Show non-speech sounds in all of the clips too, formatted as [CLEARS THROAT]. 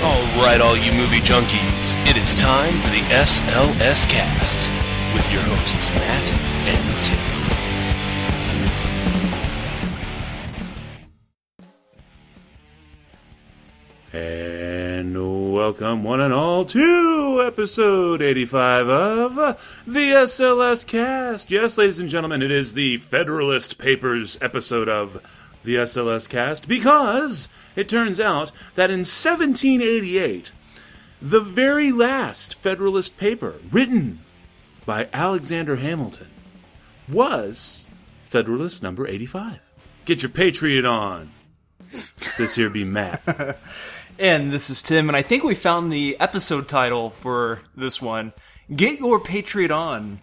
All right, all you movie junkies, it is time for the SLS Cast with your hosts Matt and Tim. And welcome, one and all, to episode 85 of the SLS Cast. Yes, ladies and gentlemen, it is the Federalist Papers episode of the SLS Cast because it turns out that in 1788, the very last Federalist paper written by Alexander Hamilton was Federalist number 85. Get your Patriot on. This here be Matt. [LAUGHS] And this is Tim, and I think we found the episode title for this one. Get your Patriot on.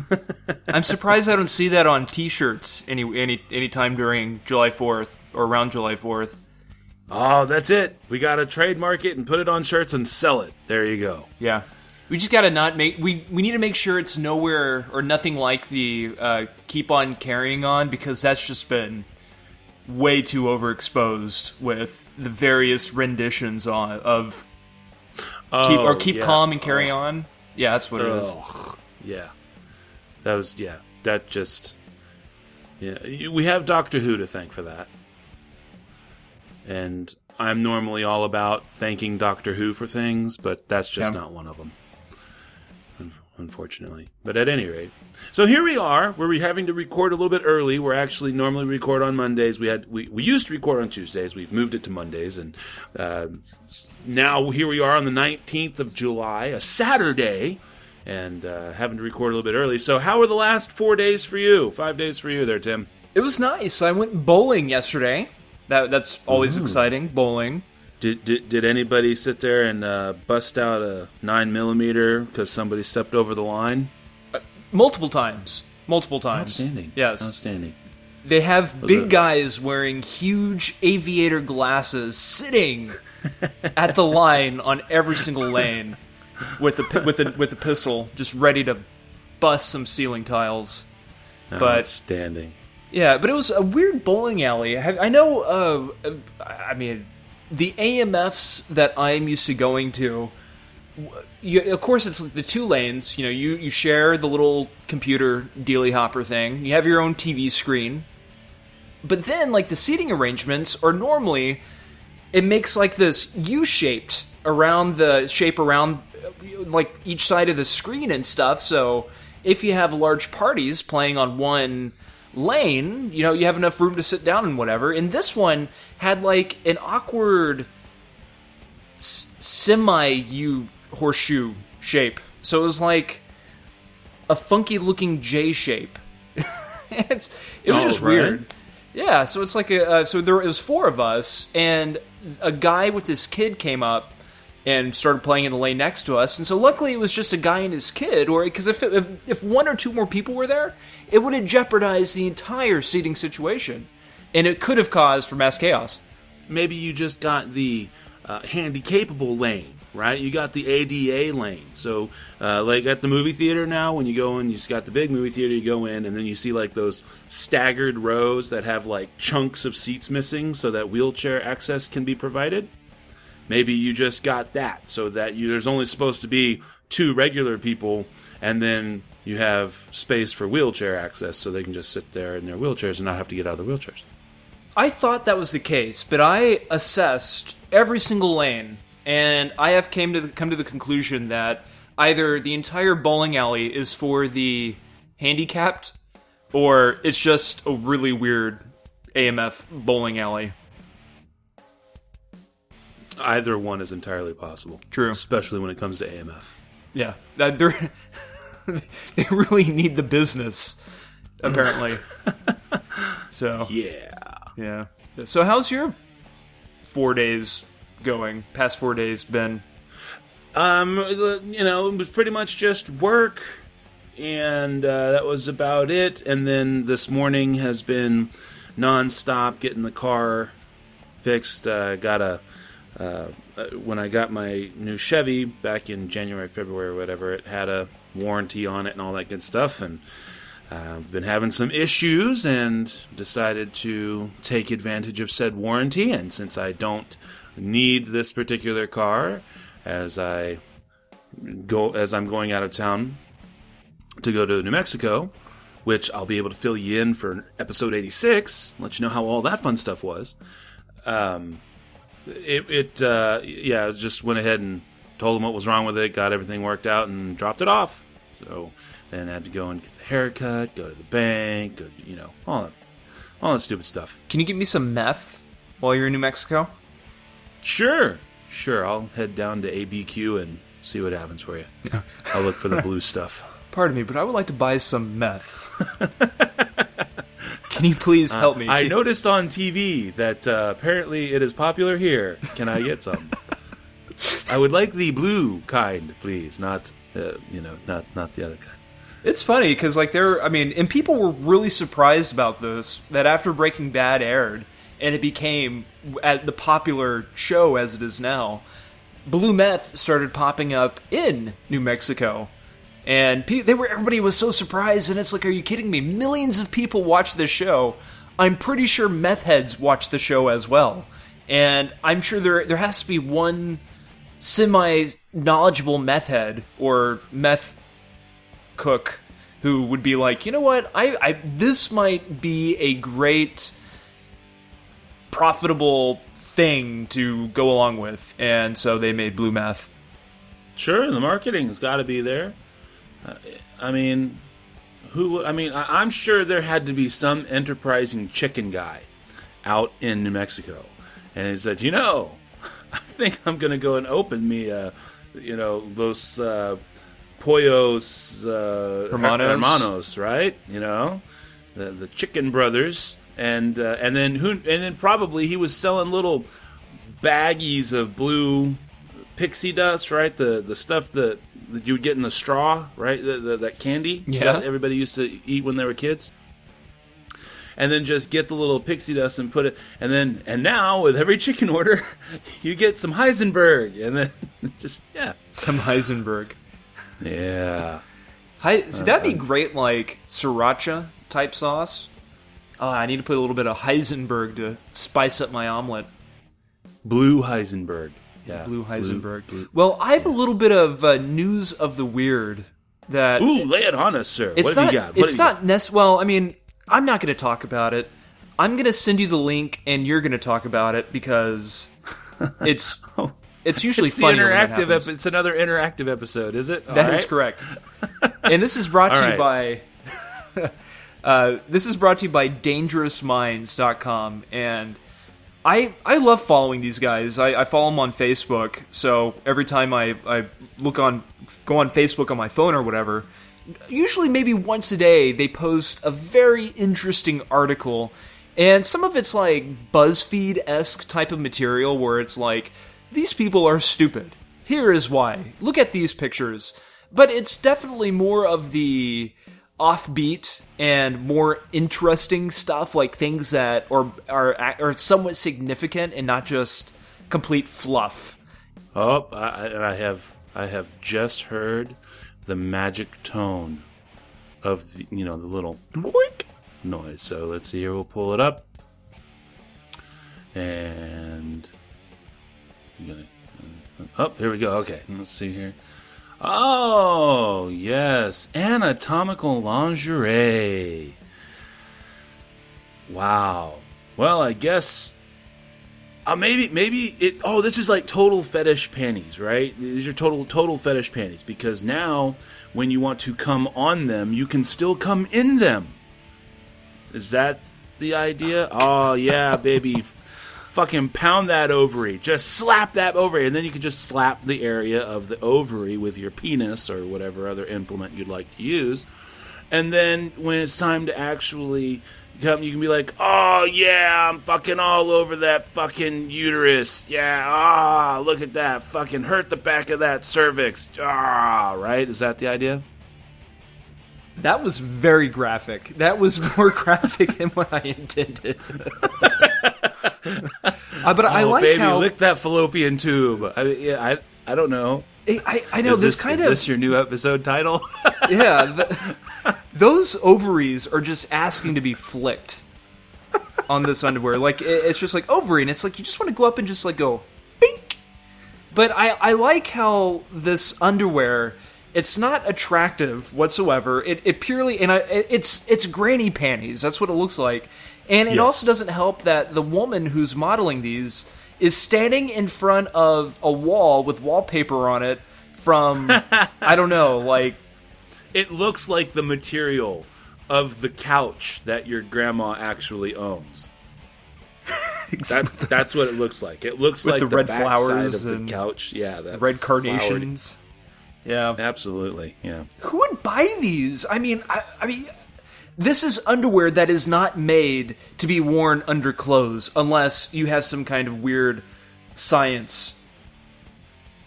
[LAUGHS] I'm surprised I don't see that on T-shirts any any any time during July 4th or around July 4th. Oh, that's it. We got to trademark it and put it on shirts and sell it. There you go. Yeah, we just gotta not make we we need to make sure it's nowhere or nothing like the uh, keep on carrying on because that's just been way too overexposed with the various renditions on of keep or Oh, keep yeah. calm and carry on. Yeah, that's what it is. Yeah. That was yeah. That just yeah. We have Doctor Who to thank for that. And I'm normally all about thanking Doctor Who for things, but that's just Yeah. not one of them. Unfortunately. But at any rate. So here we are. We're having to record a little bit early. We're actually normally record on Mondays. We had we, we used to record on Tuesdays. We've moved it to Mondays and uh, now here we are on the 19th of July, a Saturday, and uh, having to record a little bit early. So, how were the last four days for you? Five days for you there, Tim? It was nice. I went bowling yesterday. That that's always exciting. Bowling. Did, did, did anybody sit there and uh, bust out a 9 millimeter because somebody stepped over the line? Multiple times. Multiple times. Outstanding. Yes. Outstanding. They have big it- guys wearing huge aviator glasses sitting at the line on every single lane with a with a with a pistol just ready to bust some ceiling tiles. But- standing. Yeah, but it was a weird bowling alley. I know uh, I mean the AMFs that I'm used to going to you, of course it's the two lanes you know you, you share the little computer dealy hopper thing you have your own tv screen but then like the seating arrangements are normally it makes like this u-shaped around the shape around like each side of the screen and stuff so if you have large parties playing on one lane you know you have enough room to sit down and whatever and this one had like an awkward semi U horseshoe shape. So it was like a funky looking J shape. [LAUGHS] it's, it was Oh, just right. weird. Yeah, so it's like a uh, so there it was four of us, and a guy with his kid came up and started playing in the lane next to us. And so luckily it was just a guy and his kid, or because if, if if one or two more people were there, it would have jeopardized the entire seating situation, and it could have caused for mass chaos. Maybe you just got the uh, handy capable lane, right? You got the ADA lane. So, uh, like at the movie theater now, when you go in, you just got the big movie theater, you go in, and then you see like those staggered rows that have like chunks of seats missing so that wheelchair access can be provided. Maybe you just got that so that you, there's only supposed to be two regular people, and then you have space for wheelchair access so they can just sit there in their wheelchairs and not have to get out of the wheelchairs. I thought that was the case, but I assessed every single lane, and I have came to the, come to the conclusion that either the entire bowling alley is for the handicapped, or it's just a really weird AMF bowling alley. Either one is entirely possible. True. Especially when it comes to AMF. Yeah, they're [LAUGHS] they really need the business, apparently. [LAUGHS] so Yeah. yeah. So how's your four days going? Past four days been? Um, you know, it was pretty much just work, and uh, that was about it. And then this morning has been nonstop getting the car fixed. Uh, got a uh, uh, when I got my new Chevy back in January, February, or whatever. It had a warranty on it and all that good stuff, and I've been having some issues and decided to take advantage of said warranty. And since I don't need this particular car, as I go as I'm going out of town to go to New Mexico, which I'll be able to fill you in for episode 86, let you know how all that fun stuff was. Um, it, it uh, yeah, just went ahead and told them what was wrong with it, got everything worked out, and dropped it off. So then I had to go and get the haircut, go to the bank, go, you know, all that, all that stupid stuff. Can you get me some meth while you're in New Mexico? Sure, sure. I'll head down to ABQ and see what happens for you. I'll look for the [LAUGHS] blue stuff. Pardon me, but I would like to buy some meth. [LAUGHS] Can you please help me? Uh, I noticed on TV that uh, apparently it is popular here. Can I get some? I would like the blue kind, please, not uh, you know, not not the other kind. It's funny because like there, I mean, and people were really surprised about this. That after Breaking Bad aired and it became at the popular show as it is now, blue meth started popping up in New Mexico, and pe- they were everybody was so surprised. And it's like, are you kidding me? Millions of people watch this show. I'm pretty sure meth heads watch the show as well, and I'm sure there there has to be one semi knowledgeable meth head or meth cook who would be like, you know what, I, I this might be a great profitable thing to go along with, and so they made blue meth. Sure, the marketing's got to be there. I mean, who? I mean, I, I'm sure there had to be some enterprising chicken guy out in New Mexico, and he said, "You know, [LAUGHS] I think I'm going to go and open me, uh, you know, those uh, pollos uh, Hermanos? hermanos, right? You know, the the chicken brothers." And uh, and then who and then probably he was selling little baggies of blue pixie dust, right? The the stuff that, that you would get in the straw, right? The, the, that candy Yeah. that everybody used to eat when they were kids. And then just get the little pixie dust and put it, and then and now with every chicken order, [LAUGHS] you get some Heisenberg, and then [LAUGHS] just yeah, Some Heisenberg. yeah. Hi, see, that'd be uh-huh. great, like sriracha type sauce. Oh, I need to put a little bit of Heisenberg to spice up my omelet. Blue Heisenberg, yeah, Blue Heisenberg. blue- Well, I have a little bit of uh, news of the weird that Ooh, lay it on us, sir. it's what have not. you got? What it's not nec- Well, I mean, I'm not going to talk about it. I'm going to send you the link, and you're going to talk about it because [LAUGHS] it's it's usually It's funny. interactive. Ep- it's another interactive episode, is it? That is correct. [LAUGHS] and this is brought to All you by [LAUGHS] uh, this is brought to you by dangerousminds.com and I I love following these guys. I, I follow them on Facebook, so every time I, I look on go on Facebook on my phone or whatever, usually maybe once a day they post a very interesting article and some of it's like BuzzFeed-esque type of material where it's like these people are stupid. Here is why. Look at these pictures. But it's definitely more of the offbeat and more interesting stuff like things that are are are somewhat significant and not just complete fluff. Oh, I, I have I have just heard the magic tone of the you know the little noise. So let's see here. We'll pull it up, and I'm gonna. Oh, here we go. Okay, let's see here. Oh yes, anatomical lingerie. Wow. Well, I guess uh, maybe maybe it. Oh, this is like total fetish panties, right? These are total total fetish panties because now when you want to come on them, you can still come in them. Is that the idea? Oh yeah, baby. Fucking pound that ovary. Just slap that ovary, and then you can just slap the area of the ovary with your penis or whatever other implement you'd like to use. And then when it's time to actually come, you can be like, "Oh yeah, I'm fucking all over that fucking uterus. Yeah, ah, look at that. Fucking hurt the back of that cervix. Ah, right? Is that the idea? That was very graphic. That was [LAUGHS] more graphic than what I intended. [LAUGHS] Uh, but I oh, like baby, how lick that fallopian tube. I, yeah, I, I don't know. I, I know is this, this kind is of this your new episode title? [LAUGHS] yeah. The, those ovaries are just asking to be flicked on this underwear. Like it, it's just like ovary, and it's like you just want to go up and just like go, bink. But I I like how this underwear. It's not attractive whatsoever. It, it purely and I, it's it's granny panties. That's what it looks like, and it Yes. also doesn't help that the woman who's modeling these is standing in front of a wall with wallpaper on it from [LAUGHS] I don't know, like it looks like the material of the couch that your grandma actually owns. [LAUGHS] That, that's what it looks like. It looks like the the, red flowers of and the couch. Yeah, that red flowered- carnations. Yeah. Absolutely, yeah. Who would buy these? I mean, I, I mean, this is underwear that is not made to be worn under clothes unless you have some kind of weird science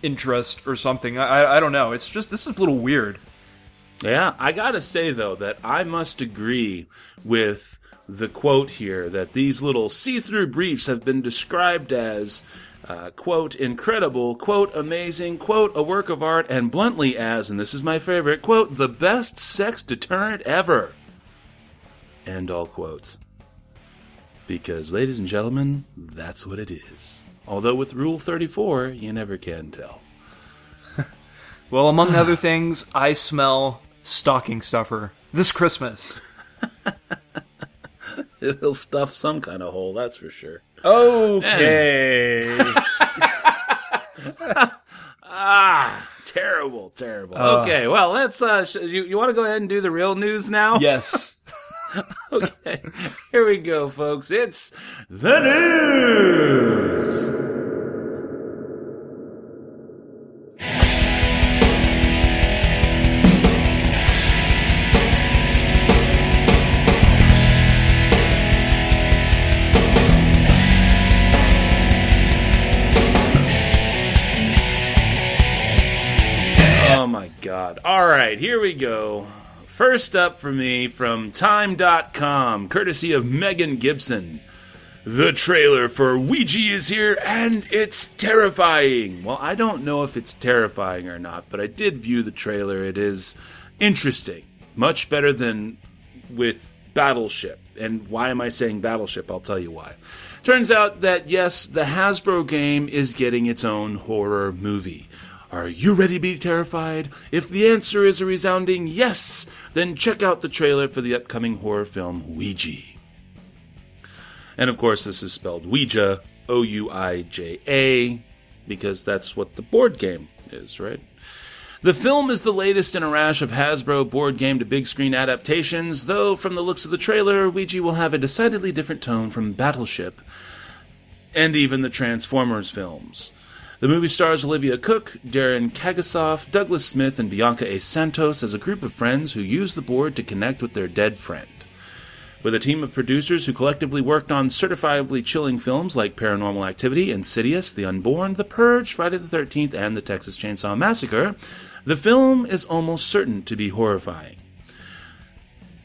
interest or something. I, I, don't know. It's just this is a little weird. Yeah, I gotta say though that I must agree with the quote here that these little see-through briefs have been described as uh, quote incredible, quote amazing, quote a work of art, and bluntly as, and this is my favorite, quote the best sex deterrent ever. End all quotes. Because, ladies and gentlemen, that's what it is. Although with Rule 34, you never can tell. [LAUGHS] Well, among other [SIGHS] things, I smell stocking stuffer this Christmas. [LAUGHS] It'll stuff some kind of hole, that's for sure. Okay. [LAUGHS] Ah, terrible, terrible. okay, well, let's. Uh, sh- you you want to go ahead and do the real news now? yes. [LAUGHS] Okay, here we go, folks. It's the news. Oh my god. All right, here we go. First up for me from Time.com, courtesy of Megan Gibson. The trailer for Ouija is here, and it's terrifying. Well, I don't know if it's terrifying or not, but I did view the trailer. It is interesting. Much better than with Battleship. And why am I saying Battleship? I'll tell you why. Turns out that, yes, the Hasbro game is getting its own horror movie. Are you ready to be terrified? If the answer is a resounding yes, then check out the trailer for the upcoming horror film Ouija. And of course, this is spelled Ouija, O U I J A, because that's what the board game is, right? The film is the latest in a rash of Hasbro board game to big screen adaptations, though from the looks of the trailer, Ouija will have a decidedly different tone from Battleship and even the Transformers films. The movie stars Olivia Cooke, Darren Kagasoff, Douglas Smith, and Bianca A. Santos as a group of friends who use the board to connect with their dead friend. With a team of producers who collectively worked on certifiably chilling films like Paranormal Activity, Insidious, The Unborn, The Purge, Friday the 13th, and The Texas Chainsaw Massacre, the film is almost certain to be horrifying.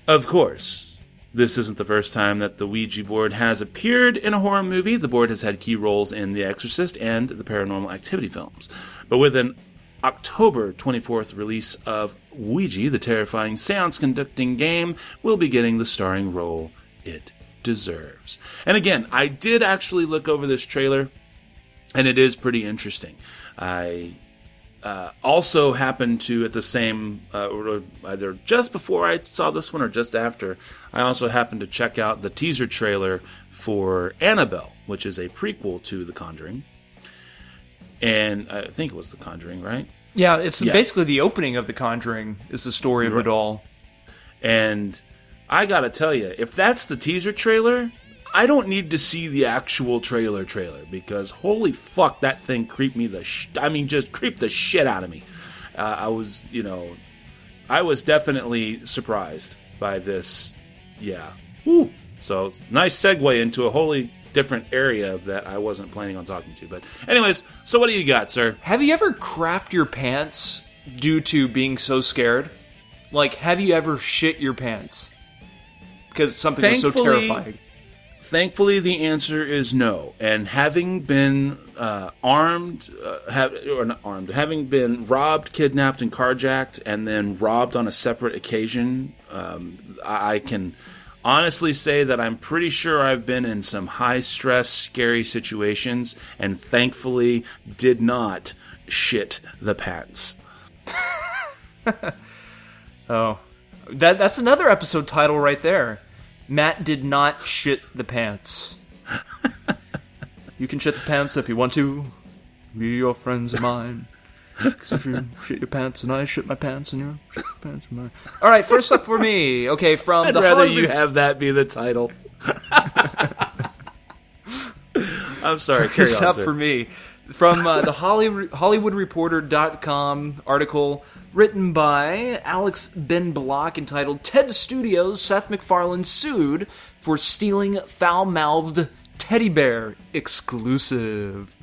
Of course, this isn't the first time that the Ouija board has appeared in a horror movie. The board has had key roles in The Exorcist and the Paranormal Activity films. But with an October 24th release of Ouija, the terrifying seance conducting game, will be getting the starring role it deserves. And again, I did actually look over this trailer, and it is pretty interesting. I uh, also happened to at the same uh, either just before I saw this one or just after I also happened to check out the teaser trailer for Annabelle which is a prequel to The Conjuring and I think it was The Conjuring right Yeah, it's Yeah. basically the opening of The Conjuring is the story of it all. and I gotta tell you if that's the teaser trailer I don't need to see the actual trailer trailer because holy fuck that thing creeped me the sh- I mean just creeped the shit out of me uh, I was you know I was definitely surprised by this. Yeah. Woo. So nice segue into a wholly different area that I wasn't planning on talking to. But anyways, so what do you got, sir? Have you ever crapped your pants due to being so scared? Like, have you ever shit your pants because something was so terrifying? Thankfully, the answer is no. And having been uh, armed, uh, have, or not armed, having been robbed, kidnapped, and carjacked, and then robbed on a separate occasion, um, I, I can honestly say that I'm pretty sure I've been in some high stress, scary situations, and thankfully did not shit the pants. [LAUGHS] Oh, that that's another episode title right there. Matt did not shit the pants. you can shit the pants if you want to. Be your friends of mine. 'Cause if you shit your pants and I shit my pants and you shit your pants and mine. All right, first up for me. Okay, from I'd the rather Hollywood- you have that be the title. [LAUGHS] I'm sorry. First on, up sir. for me from uh, the Holly, HollywoodReporter.com article written by Alex Ben Block entitled "Ted Studios Seth MacFarlane sued for stealing foul-mouthed teddy bear exclusive."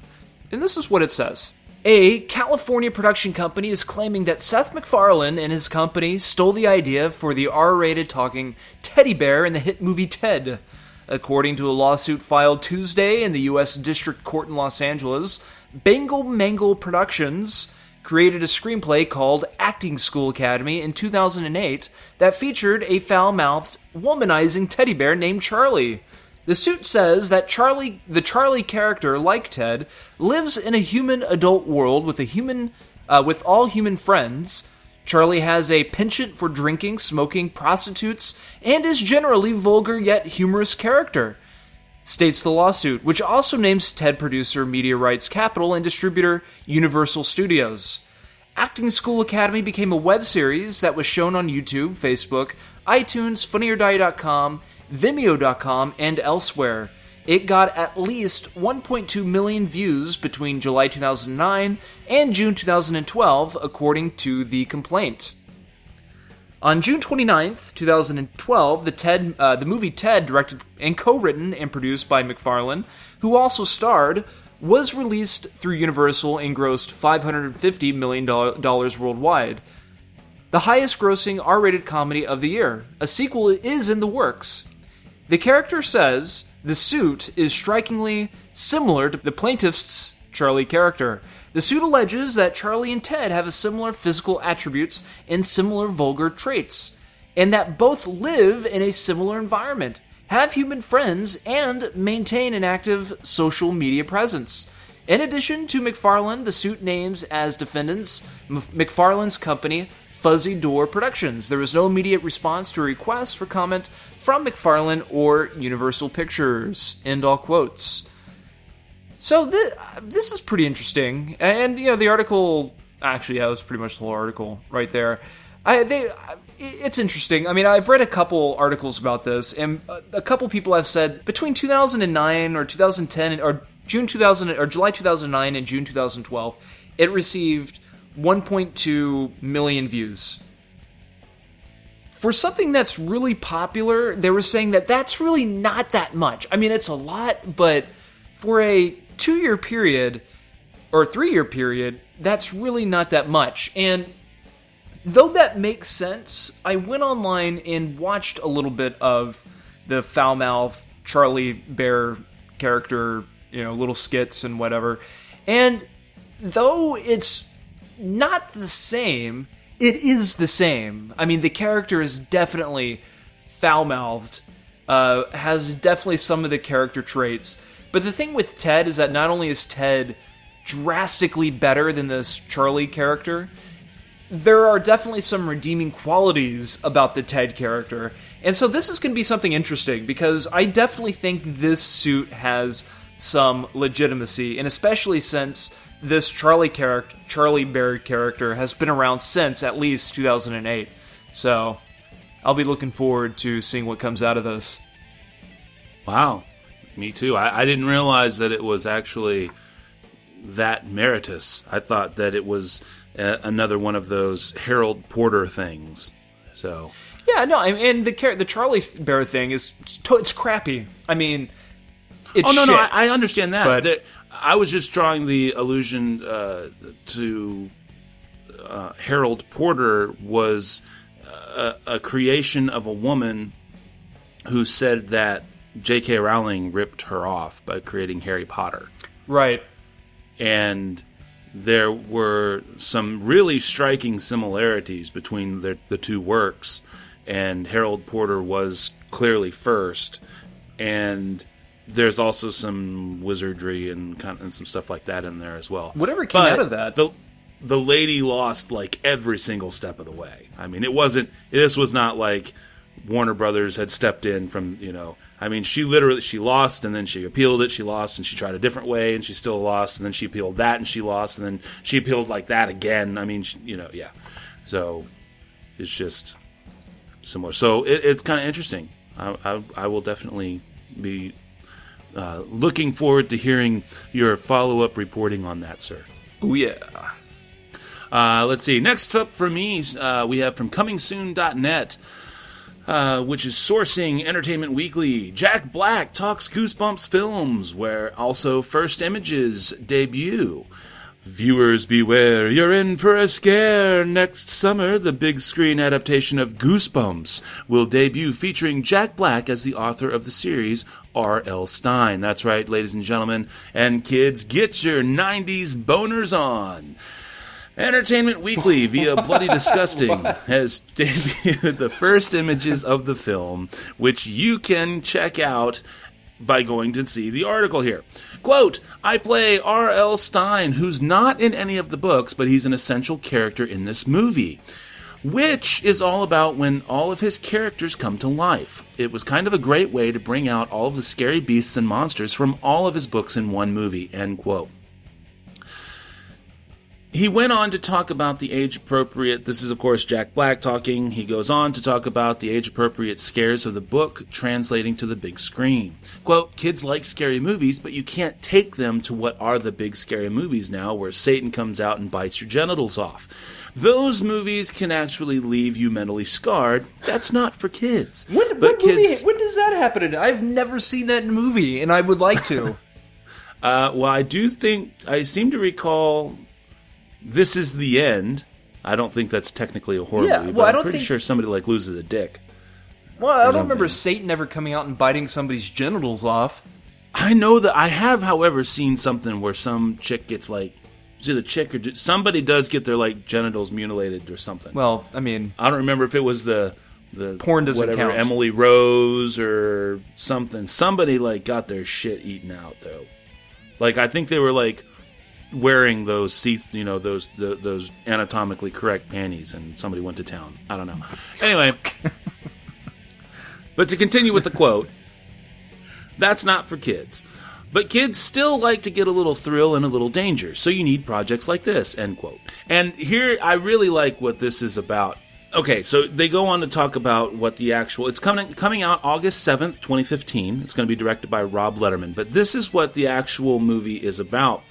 And this is what it says. A California production company is claiming that Seth MacFarlane and his company stole the idea for the R rated talking teddy bear in the hit movie Ted. According to a lawsuit filed Tuesday in the U.S. District Court in Los Angeles, Bengal Mangle Productions created a screenplay called Acting School Academy in 2008 that featured a foul mouthed, womanizing teddy bear named Charlie. The suit says that Charlie, the Charlie character, like Ted, lives in a human adult world with a human, uh, with all human friends. Charlie has a penchant for drinking, smoking, prostitutes, and is generally vulgar yet humorous character. States the lawsuit, which also names Ted producer Media Rights Capital and distributor Universal Studios. Acting School Academy became a web series that was shown on YouTube, Facebook, iTunes, FunnyOrDie.com, Vimeo.com, and elsewhere. It got at least 1.2 million views between July 2009 and June 2012, according to the complaint. On June 29th, 2012, the Ted, uh, the movie Ted, directed and co-written and produced by MacFarlane, who also starred, was released through Universal and grossed 550 million dollars worldwide. The highest-grossing R-rated comedy of the year. A sequel is in the works. The character says the suit is strikingly similar to the plaintiff's Charlie character. The suit alleges that Charlie and Ted have similar physical attributes and similar vulgar traits, and that both live in a similar environment, have human friends, and maintain an active social media presence. In addition to MacFarlane, the suit names as defendants M- MacFarlane's company, Fuzzy Door Productions. There was no immediate response to a request for comment from MacFarlane or Universal Pictures. End all quotes. So th- this is pretty interesting, and you know the article actually yeah, it was pretty much the whole article right there. I they it's interesting. I mean, I've read a couple articles about this, and a- a couple people have said between 2009 or 2010 or June 2000 or July 2009 and June 2012, it received 1.2 million views. For something that's really popular, they were saying that that's really not that much. I mean, it's a lot, but for a two year period or three year period, that's really not that much. And though that makes sense, I went online and watched a little bit of the foul mouth Charlie Bear character, you know, little skits and whatever. And though it's not the same, it is the same. I mean, the character is definitely foul mouthed, uh, has definitely some of the character traits. But the thing with Ted is that not only is Ted drastically better than this Charlie character, there are definitely some redeeming qualities about the Ted character. And so this is going to be something interesting because I definitely think this suit has some legitimacy, and especially since this Charlie character, Charlie Bear character, has been around since at least 2008. So I'll be looking forward to seeing what comes out of this. Wow, me too. I, I didn't realize that it was actually that meritus. I thought that it was uh, another one of those Harold Porter things. So Yeah, no, I- and the the Charlie Bear thing is it's crappy. I mean, it's Oh no, shit. no, I, I understand that. But- There- I was just drawing the allusion uh, to uh, Harold Porter was a, a creation of a woman who said that J.K. Rowling ripped her off by creating Harry Potter. Right. And there were some really striking similarities between the, the two works, and Harold Porter was clearly first, and there's also some wizardry and, kind of, and some stuff like that in there as well. Whatever came But out of that. the the lady lost like every single step of the way. I mean, it wasn't. This was not like Warner Brothers had stepped in from you know. I mean, she literally she lost and then she appealed it. She lost and she tried a different way and she still lost and then she appealed that and she lost and then she appealed like that again. I mean, she, you know, yeah. So it's just similar. So it, it's kind of interesting. I, I, I will definitely be uh, looking forward to hearing your follow up reporting on that, sir. oh yeah. Uh, let's see. Next up for me, uh, we have from ComingSoon.net, uh, which is sourcing Entertainment Weekly. Jack Black talks Goosebumps films, where also First Images debut. Viewers beware, you're in for a scare. Next summer, the big screen adaptation of Goosebumps will debut featuring Jack Black as the author of the series, R.L. Stine. That's right, ladies and gentlemen. And kids, get your 90s boners on. Entertainment Weekly via [LAUGHS] Bloody Disgusting has debuted the first images of the film, which you can check out by going to see the article here. Quote, I play R.L. Stine, who's not in any of the books, but he's an essential character in this movie. Which is all about when all of his characters come to life. It was kind of a great way to bring out all of the scary beasts and monsters from all of his books in one movie. End quote. He went on to talk about the age appropriate. This is, of course, Jack Black talking. He goes on to talk about the age appropriate scares of the book translating to the big screen. Quote, kids like scary movies, but you can't take them to what are the big scary movies now where Satan comes out and bites your genitals off. Those movies can actually leave you mentally scarred. That's not for kids. When, but what movie, when does that happen? I've never seen that movie, and I would like to. [LAUGHS] Uh, well, I do think I seem to recall this is the end. I don't think that's technically a horror Yeah, movie, well, but I I'm don't pretty think- sure somebody like loses a dick. well, I don't don't remember think- Satan ever coming out and biting somebody's genitals off. I know that I have, however, seen something where some chick gets like, is it a chick or somebody does get their like genitals mutilated or something. Well, I mean, I don't remember if it was the the Porn doesn't whatever count. Emily Rose or something. Somebody like got their shit eaten out though. Like I think they were like wearing those see you know those the, those anatomically correct panties and somebody went to town. I don't know. Anyway, [LAUGHS] but to continue with the quote, that's not for kids. But kids still like to get a little thrill and a little danger, so you need projects like this, end quote. And here, I really like what this is about. Okay, so they go on to talk about what the actual. It's coming coming out August seventh, twenty fifteen. It's going to be directed by Rob Letterman. But this is what the actual movie is about.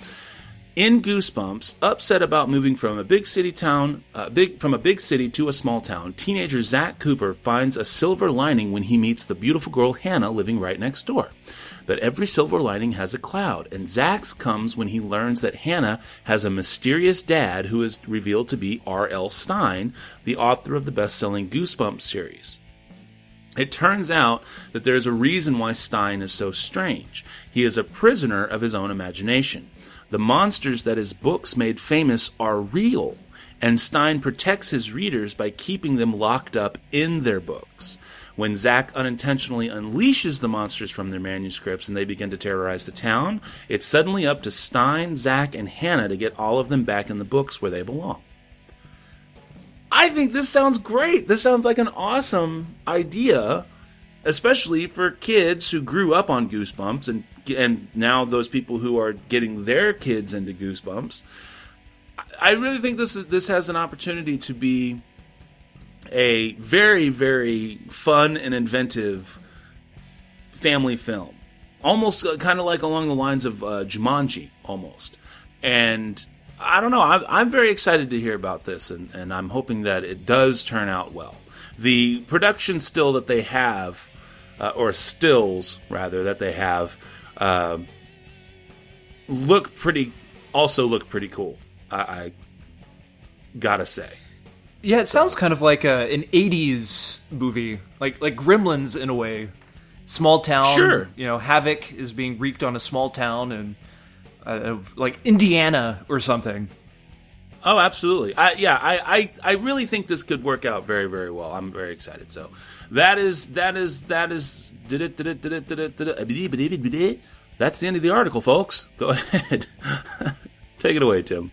In Goosebumps, upset about moving from a big city town, uh, big from a big city to a small town, teenager Zach Cooper finds a silver lining when he meets the beautiful girl Hannah living right next door. But every silver lining has a cloud, and Zach's comes when he learns that Hannah has a mysterious dad who is revealed to be R.L. Stine, the author of the best-selling Goosebumps series. It turns out that there is a reason why Stine is so strange. He is a prisoner of his own imagination. The monsters that his books made famous are real, and Stine protects his readers by keeping them locked up in their books. When Zack unintentionally unleashes the monsters from their manuscripts and they begin to terrorize the town, it's suddenly up to Stine, Zack, and Hannah to get all of them back in the books where they belong. I think this sounds great. This sounds like an awesome idea, especially for kids who grew up on Goosebumps and and now those people who are getting their kids into Goosebumps. I- really think this is, this has an opportunity to be a very very fun and inventive family film, almost uh, kind of like along the lines of uh, Jumanji, almost. And I don't know. I'm, I'm very excited to hear about this, and, and I'm hoping that it does turn out well. The production still that they have, uh, or stills rather that they have, uh, look pretty. Also look pretty cool. I, I gotta say. Yeah, it sounds kind of like a, an '80s movie, like like Gremlins in a way. small town. Sure. you know, havoc is being wreaked on a small town and uh, like Indiana or something. Oh, absolutely. I, yeah, I, I, I really think this could work out very, very well. I'm very excited. So that is that is that is did it did it did it did it did it. That's the end of the article, folks. Go [LAUGHS] ahead, take it away, Tim.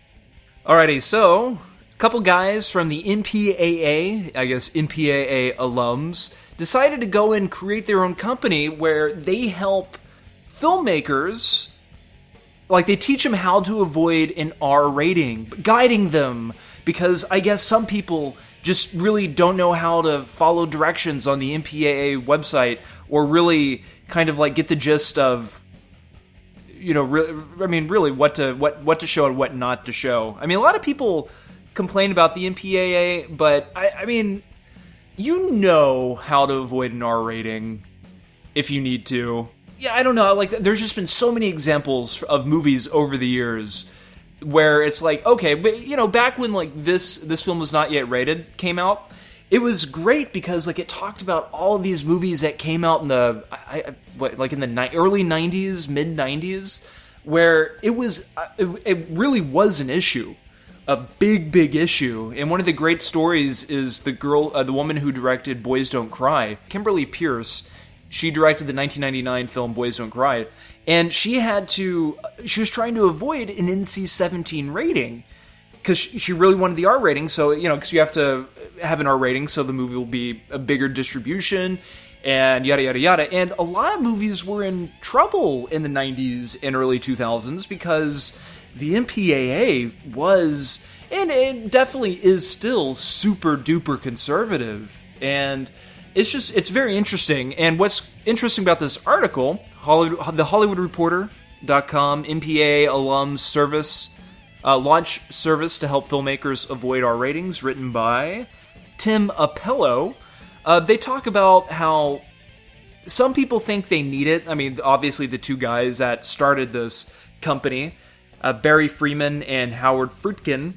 Alrighty, so couple guys from the MPAA, I guess MPAA alums, decided to go and create their own company where they help filmmakers like they teach them how to avoid an R rating, guiding them because I guess some people just really don't know how to follow directions on the MPAA website or really kind of like get the gist of you know re- I mean really what to what what to show and what not to show. I mean a lot of people complain about the MPAA, but I, I mean you know how to avoid an R rating if you need to yeah, I don't know. Like, there's just been so many examples of movies over the years where it's like, okay, but you know, back when like this this film was not yet rated came out, it was great because like it talked about all of these movies that came out in the I, I, what like in the ni- early '90s, mid '90s, where it was uh, it, it really was an issue a big, big issue. And one of the great stories is the girl, uh, the woman who directed Boys Don't Cry, Kimberly Peirce. She directed the 1999 film Boys Don't Cry, and she had to. She was trying to avoid an NC-17 rating because she really wanted the R rating. So you know, because you have to have an R rating, so the movie will be a bigger distribution, and yada yada yada. And a lot of movies were in trouble in the 90s and early 2000s because the MPAA was and it definitely is still super duper conservative. And it's just it's very interesting. And what's interesting about this article Hollywood, the hollywoodreporter.com mpa alum service uh, launch service to help filmmakers avoid r ratings written by tim appelo uh, they talk about how some people think they need it. I mean obviously the two guys that started this company uh, barry freeman and howard friedkin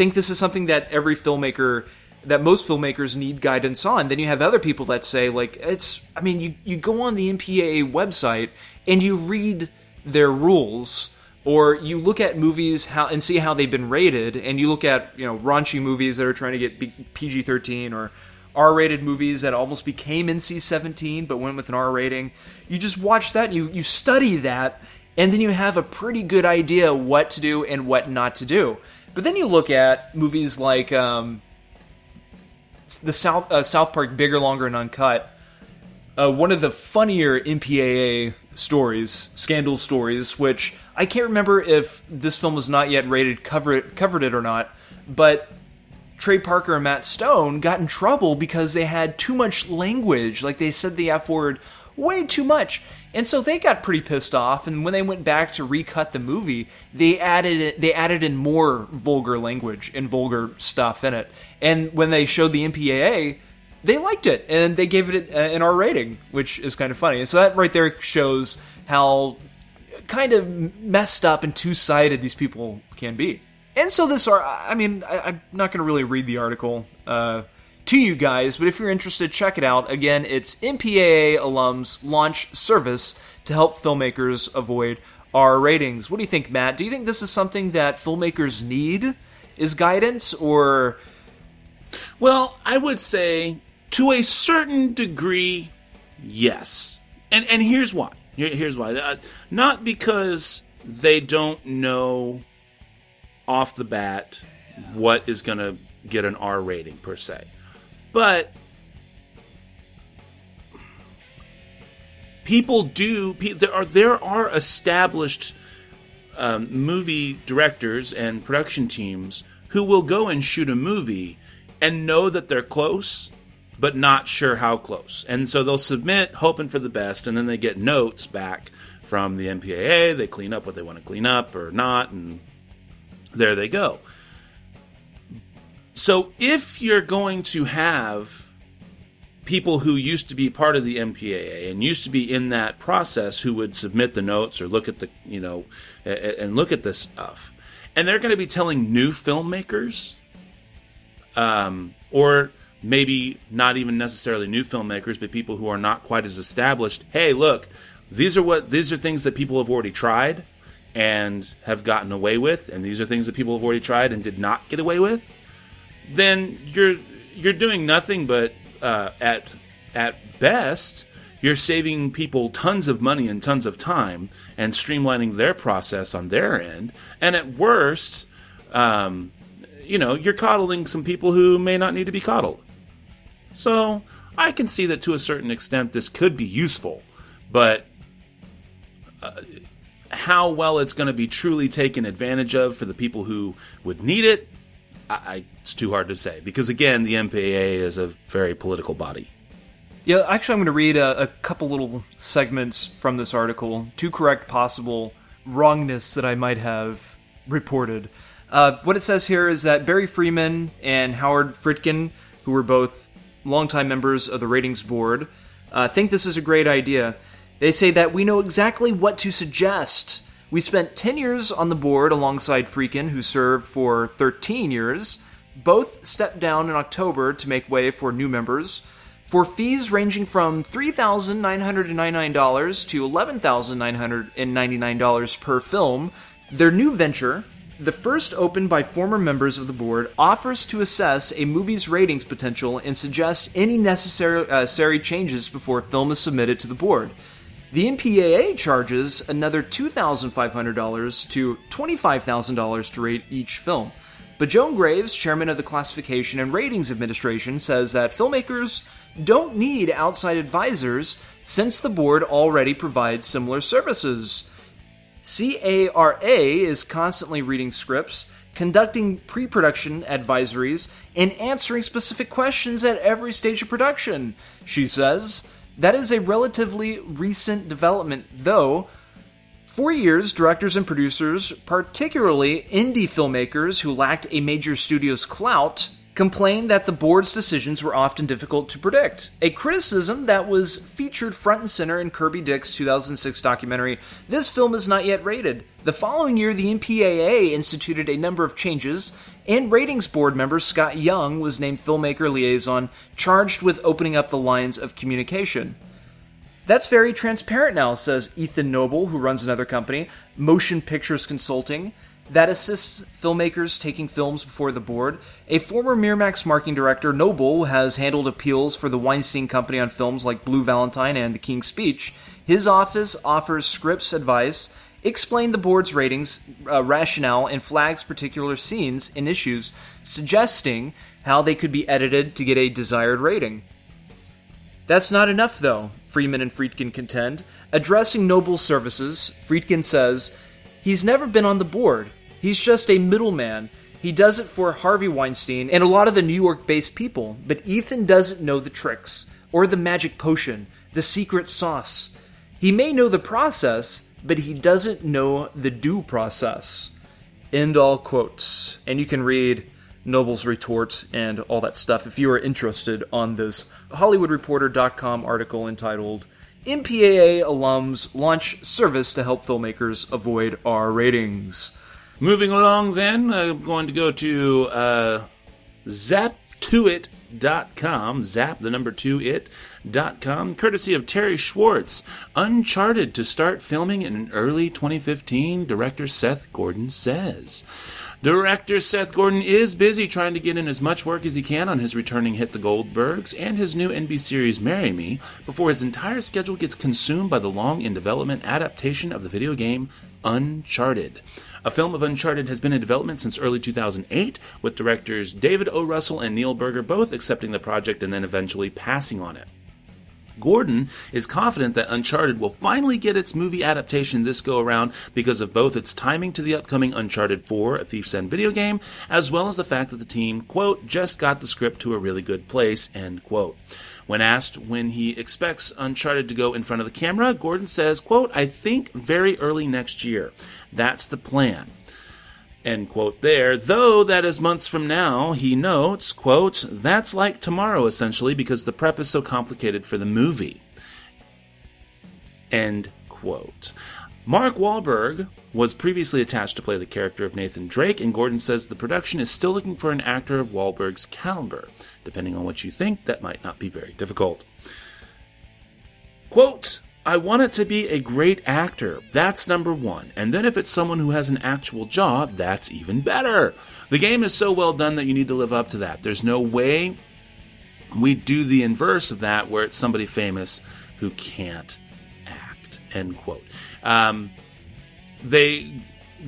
think this is something that every filmmaker that most filmmakers need guidance on. Then you have other people that say like it's I mean you you go on the MPAA website and you read their rules or you look at movies how and see how they've been rated and you look at, you know, raunchy movies that are trying to get PG-13 or R-rated movies that almost became NC-17 but went with an R rating. You just watch that, you you study that and then you have a pretty good idea what to do and what not to do. But then you look at movies like um, the South uh, South Park Bigger, Longer, and Uncut. Uh, one of the funnier MPAA stories, scandal stories, which I can't remember if this film was not yet rated, covered covered it or not, but Trey Parker and Matt Stone got in trouble because they had too much language. Like they said the F word way too much. And so they got pretty pissed off and when they went back to recut the movie, they added they added in more vulgar language and vulgar stuff in it. And when they showed the MPAA, they liked it and they gave it an R rating, which is kind of funny. And so that right there shows how kind of messed up and two-sided these people can be. And so this, are I mean, I, am not going to really read the article. Uh, to you guys, but if you're interested, check it out. Again, it's MPAA alums launch service to help filmmakers avoid R ratings. What do you think, Matt? Do you think this is something that filmmakers need? Is guidance or Well, I would say to a certain degree, yes. And and here's why. here's why. Uh, not because they don't know off the bat what is going to get an R rating per se. But people do there are there are established um, movie directors and production teams who will go and shoot a movie and know that they're close but not sure how close. And so they'll submit hoping for the best and then they get notes back from the mpaa they clean up what they want to clean up or not and there they go so if you're going to have people who used to be part of the MPAA and used to be in that process who would submit the notes or look at the, you know, and look at this stuff, and they're going to be telling new filmmakers, um, or maybe not even necessarily new filmmakers, but people who are not quite as established. Hey, look, these are what these are things that people have already tried and have gotten away with, and these are things that people have already tried and did not get away with. Then you're you're doing nothing but uh, at at best you're saving people tons of money and tons of time and streamlining their process on their end. And at worst, um, you know, you're coddling some people who may not need to be coddled. So I can see that to a certain extent this could be useful, but uh, how well it's going to be truly taken advantage of for the people who would need it, I, I, it's too hard to say. Because again, the MPAA is a very political body. Yeah, actually, I'm going to read a, a couple little segments from this article to correct possible wrongness that I might have reported. Uh, what it says here is that Barry Freeman and Howard Friedkin, who were both longtime members of the ratings board, uh, think this is a great idea. They say that we know exactly what to suggest. We spent 10 years on the board alongside Friedkin, who served for 13 years. Both stepped down in October to make way for new members. For fees ranging from $3,999 to $11,999 per film, their new venture, the first opened by former members of the board, offers to assess a movie's ratings potential and suggest any necessary, uh, changes before a film is submitted to the board. The MPAA charges another $2,500 to $25,000 to rate each film. But Joan Graves, chairman of the Classification and Ratings Administration, says that filmmakers don't need outside advisors since the board already provides similar services. CARA is constantly reading scripts, conducting pre production advisories, and answering specific questions at every stage of production, she says. That is a relatively recent development, though. For years, directors and producers, particularly indie filmmakers who lacked a major studio's clout, complained that the board's decisions were often difficult to predict. A criticism that was featured front and center in Kirby Dick's 2006 documentary, This Film Is Not Yet Rated. The following year, the MPAA instituted a number of changes, and ratings board member Scott Young was named filmmaker liaison, charged with opening up the lines of communication. That's very transparent now, says Ethan Noble, who runs another company, Motion Pictures Consulting that assists filmmakers taking films before the board. A former Miramax marketing director, Noble, has handled appeals for the Weinstein Company on films like Blue Valentine and The King's Speech. His office offers scripts advice, explain the board's ratings, uh, rationale, and flags particular scenes and issues, suggesting how they could be edited to get a desired rating. That's not enough, though, Freeman and Friedkin contend. Addressing Noble's services, Friedkin says, He's never been on the board. He's just a middleman. He does it for Harvey Weinstein and a lot of the New York based people, but Ethan doesn't know the tricks, or the magic potion, the secret sauce. He may know the process, but he doesn't know the due process. End all quotes. And you can read Noble's retort and all that stuff if you are interested on this HollywoodReporter.com article entitled MPAA alums launch service to help filmmakers avoid R ratings. Moving along, then, I'm going to go to uh, Zap2it.com, zap the number two it.com, courtesy of Terry Schwartz. Uncharted to start filming in early 2015, director Seth Gordon says. Director Seth Gordon is busy trying to get in as much work as he can on his returning hit The Goldbergs and his new NBC series Marry Me before his entire schedule gets consumed by the long in development adaptation of the video game Uncharted. A film of Uncharted has been in development since early 2008, with directors David O. Russell and Neil Burger both accepting the project and then eventually passing on it. Gordon is confident that Uncharted will finally get its movie adaptation this go around because of both its timing to the upcoming Uncharted 4, a Thief's End video game, as well as the fact that the team, quote, just got the script to a really good place, end quote. When asked when he expects Uncharted to go in front of the camera, Gordon says, quote, I think very early next year. That's the plan. End quote there, though that is months from now, he notes, quote, that's like tomorrow essentially because the prep is so complicated for the movie. End quote. Mark Wahlberg was previously attached to play the character of Nathan Drake, and Gordon says the production is still looking for an actor of Wahlberg's caliber. Depending on what you think, that might not be very difficult. Quote, I want it to be a great actor. That's number one. And then if it's someone who has an actual job, that's even better. The game is so well done that you need to live up to that. There's no way we do the inverse of that where it's somebody famous who can't act. End quote. Um, they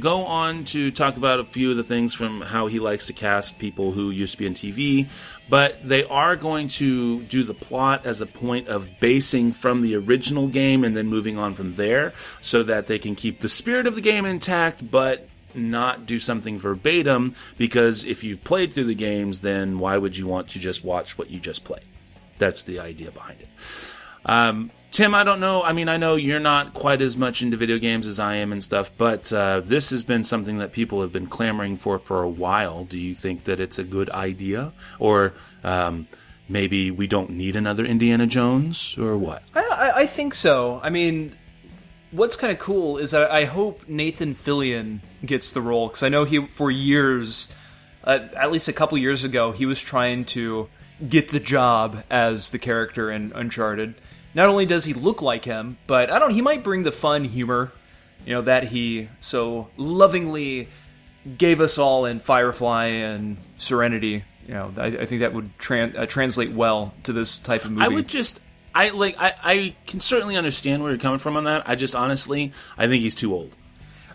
go on to talk about a few of the things from how he likes to cast people who used to be in TV, but they are going to do the plot as a point of basing from the original game and then moving on from there so that they can keep the spirit of the game intact, but not do something verbatim because if you've played through the games, then why would you want to just watch what you just played? That's the idea behind it. Um, Tim, I don't know. I mean, I know you're not quite as much into video games as I am and stuff, but uh, this has been something that people have been clamoring for for a while. Do you think that it's a good idea, or um, maybe we don't need another Indiana Jones, or what? I, I, think so. I mean, what's kind of cool is that I hope Nathan Fillion gets the role because I know he for years, uh, at least a couple years ago, he was trying to get the job as the character in Uncharted not only does he look like him, but I don't. He might bring the fun humor, you know, that he so lovingly gave us all in Firefly and Serenity. You know, I, I think that would tran- uh, translate well to this type of movie. I would just. I like. I, I can certainly understand where you're coming from on that. I just honestly, I think he's too old.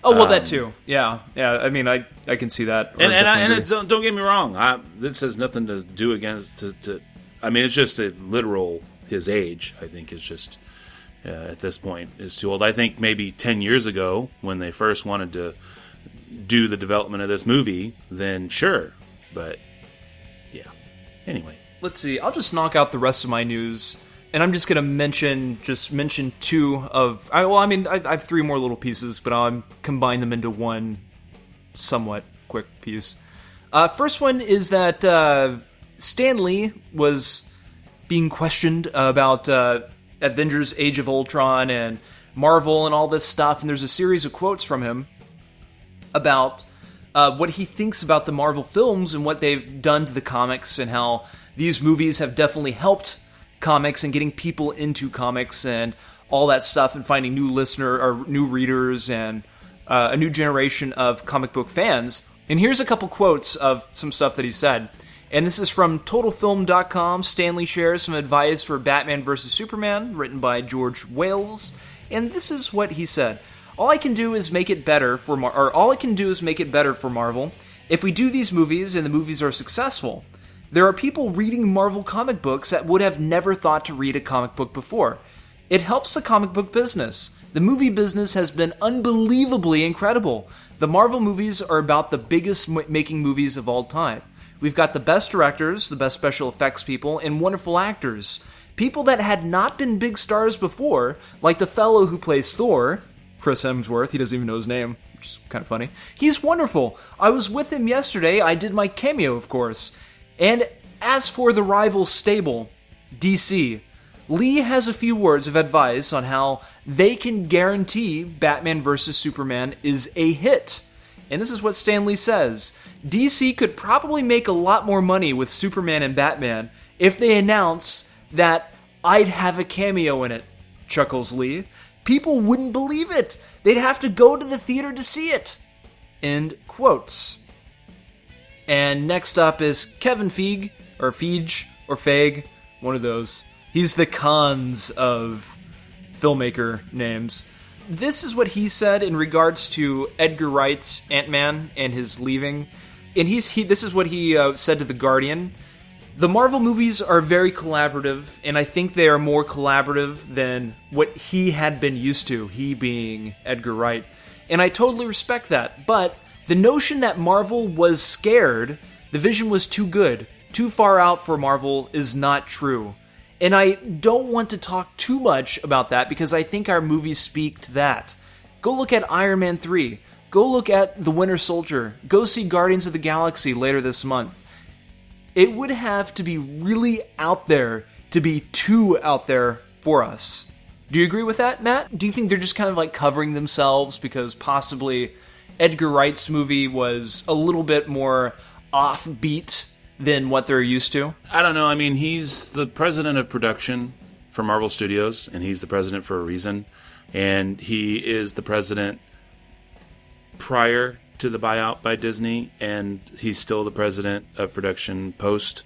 Oh well, um, that too. Yeah, yeah. I mean, I I can see that. And and, I, and it, don't, don't get me wrong. I, this has nothing to do against. To, to, I mean, it's just a literal his age. I think is just uh, at this point is too old. I think maybe ten years ago when they first wanted to do the development of this movie, then sure, but yeah. Anyway, let's see. I'll just knock out the rest of my news. And I'm just gonna mention, just mention two of. I, well, I mean, I, I have three more little pieces, but I'll combine them into one somewhat quick piece. Uh, first one is that uh, Stan Lee was being questioned about uh, Avengers: Age of Ultron and Marvel and all this stuff, and there's a series of quotes from him about uh, what he thinks about the Marvel films and what they've done to the comics, and how these movies have definitely helped comics and getting people into comics and all that stuff, and finding new listener or new readers and uh, a new generation of comic book fans. And here's a couple quotes of some stuff that he said. And this is from TotalFilm.com. Stan Lee shares some advice for Batman vs. Superman, written by George Wales. And this is what he said. All I can do is make it better for Mar- or all I can do is make it better for Marvel. If we do these movies and the movies are successful, there are people reading Marvel comic books that would have never thought to read a comic book before. It helps the comic book business. The movie business has been unbelievably incredible. The Marvel movies are about the biggest making movies of all time. We've got the best directors, the best special effects people, and wonderful actors. People that had not been big stars before, like the fellow who plays Thor, Chris Hemsworth, he doesn't even know his name, which is kind of funny. He's wonderful. I was with him yesterday. I did my cameo, of course. And as for the rival stable, DC, Lee has a few words of advice on how they can guarantee Batman vs. Superman is a hit. And this is what Stan Lee says DC could probably make a lot more money with Superman and Batman if they announce that I'd have a cameo in it, chuckles Lee. People wouldn't believe it. They'd have to go to the theater to see it. End quotes. And next up is Kevin Feige, or Feige, or Feig, one of those. He's the cons of filmmaker names this is what he said in regards to Edgar Wright's Ant Man and his leaving. And he's he. This is what he uh, said to the Guardian. The Marvel movies are very collaborative, and I think they are more collaborative than what he had been used to. He being Edgar Wright, and I totally respect that. But the notion that Marvel was scared, the vision was too good, too far out for Marvel, is not true. And I don't want to talk too much about that because I think our movies speak to that. Go look at Iron Man 3. Go look at The Winter Soldier. Go see Guardians of the Galaxy later this month. It would have to be really out there to be too out there for us. Do you agree with that, Matt? Do you think they're just kind of like covering themselves because possibly Edgar Wright's movie was a little bit more offbeat than what they're used to? I don't know. I mean, he's the president of production for Marvel Studios, and he's the president for a reason. And he is the president prior to the buyout by Disney, and he's still the president of production post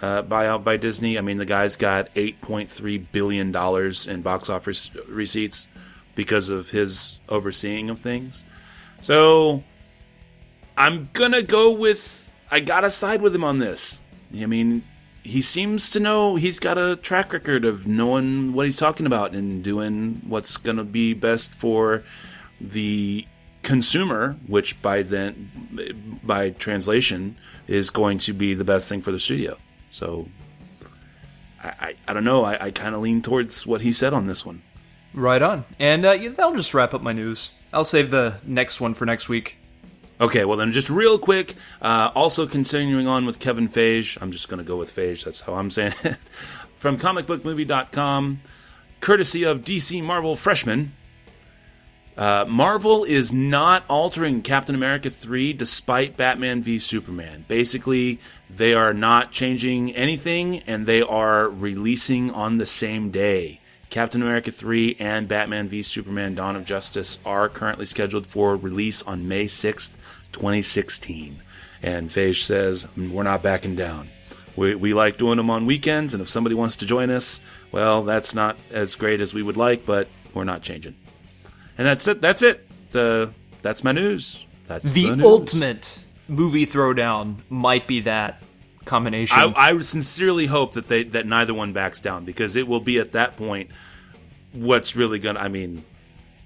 uh, buyout by Disney. I mean, the guy's got $8.3 billion in box office receipts because of his overseeing of things. So I'm going to go with, I got to side with him on this. I mean, he seems to know he's got a track record of knowing what he's talking about and doing what's to be best for the consumer, which by then, by translation, is going to be the best thing for the studio. So, I, I, I don't know. I, I kind of lean towards what he said on this one. Right on. And uh, yeah, that'll just wrap up my news. I'll save the next one for next week. Okay, well then, just real quick. Uh, also continuing on with Kevin Feige. I'm just going to go with Feige. That's how I'm saying [LAUGHS] it. From comicbookmovie.com, courtesy of DC Marvel Freshman. Uh, Marvel is not altering Captain America 3 despite Batman v Superman. Basically, they are not changing anything and they are releasing on the same day. Captain America 3 and Batman v Superman Dawn of Justice are currently scheduled for release on May 6th, 2016. And Feige says, we're not backing down. We, we like doing them on weekends, and if somebody wants to join us, well, that's not as great as we would like, but we're not changing. And that's it. That's it. The that's my news. That's the, the news. ultimate movie throwdown might be that combination. I, I sincerely hope that they that neither one backs down because it will be at that point what's really gonna. I mean,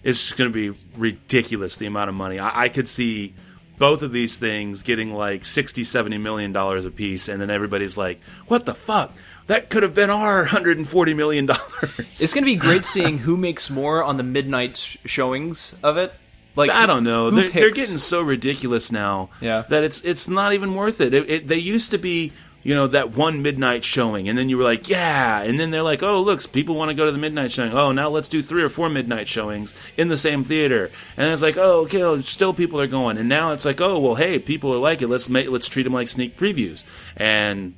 it's just gonna be ridiculous the amount of money. I, I could see both of these things getting like 60 70 million dollars a piece and then everybody's like what the fuck that could have been our 140 million dollars it's going to be great [LAUGHS] seeing who makes more on the midnight sh- showings of it. Like I don't know. They're, they're getting so ridiculous now Yeah. that it's it's not even worth it. It, it. They used to be, you know, that one midnight showing, and then you were like, yeah, and then they're like, oh, look, people want to go to the midnight showing. Oh, now let's do three or four midnight showings in the same theater, and it's like, oh, okay, still people are going, and now it's like, oh, well, hey, people are like it. Let's make let's treat them like sneak previews, and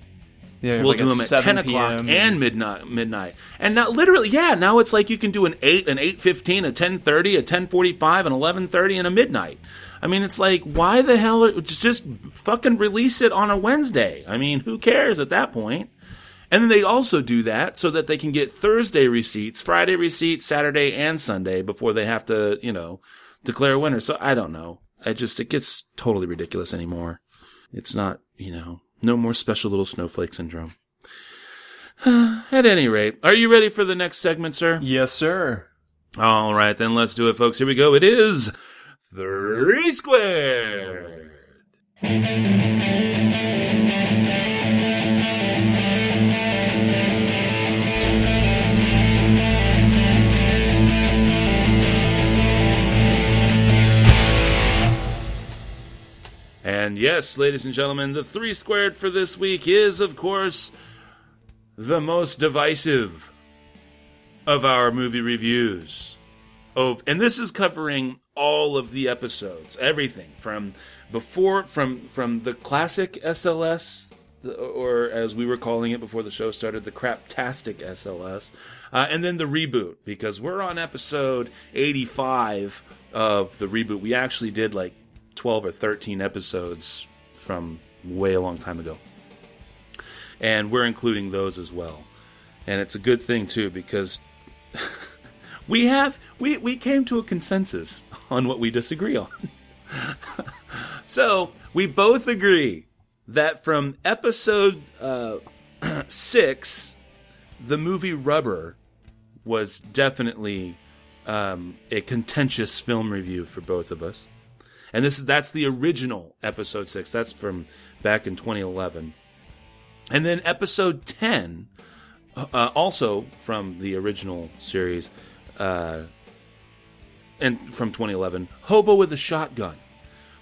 Yeah, we'll like do them at ten o'clock PM. and midnight. Midnight, and now literally, yeah, now it's like you can do an eight, an eight fifteen, a ten thirty, a ten forty five, an eleven thirty, and a midnight. I mean, it's like, why the hell? Just fucking release it on a Wednesday. I mean, who cares at that point? And then they also do that so that they can get Thursday receipts, Friday receipts, Saturday and Sunday before they have to, you know, declare a winner. So I don't know. I just, it gets totally ridiculous anymore. It's not, you know, no more special little snowflake syndrome. [SIGHS] At any rate, are you ready for the next segment, sir? Yes, sir. All right, then let's do it, folks. Here we go. It is three squared. And yes, ladies and gentlemen, the three squared for this week is, of course, the most divisive of our movie reviews. Of and this is covering all of the episodes, everything from before from from the classic SLS or as we were calling it before the show started, the craptastic SLS, uh, and then the reboot because we're on episode 85 of the reboot. We actually did like 12 or 13 episodes from way a long time ago, and we're including those as well. And it's a good thing too because [LAUGHS] we have we we came to a consensus on what we disagree on. [LAUGHS] so we both agree that from episode uh, [CLEARS THROAT] six, the movie Rubber was definitely um, a contentious film review for both of us. And this is that's the original episode six. That's from back in 2011. And then episode 10, uh, also from the original series, uh, and from 2011, Hobo with a Shotgun,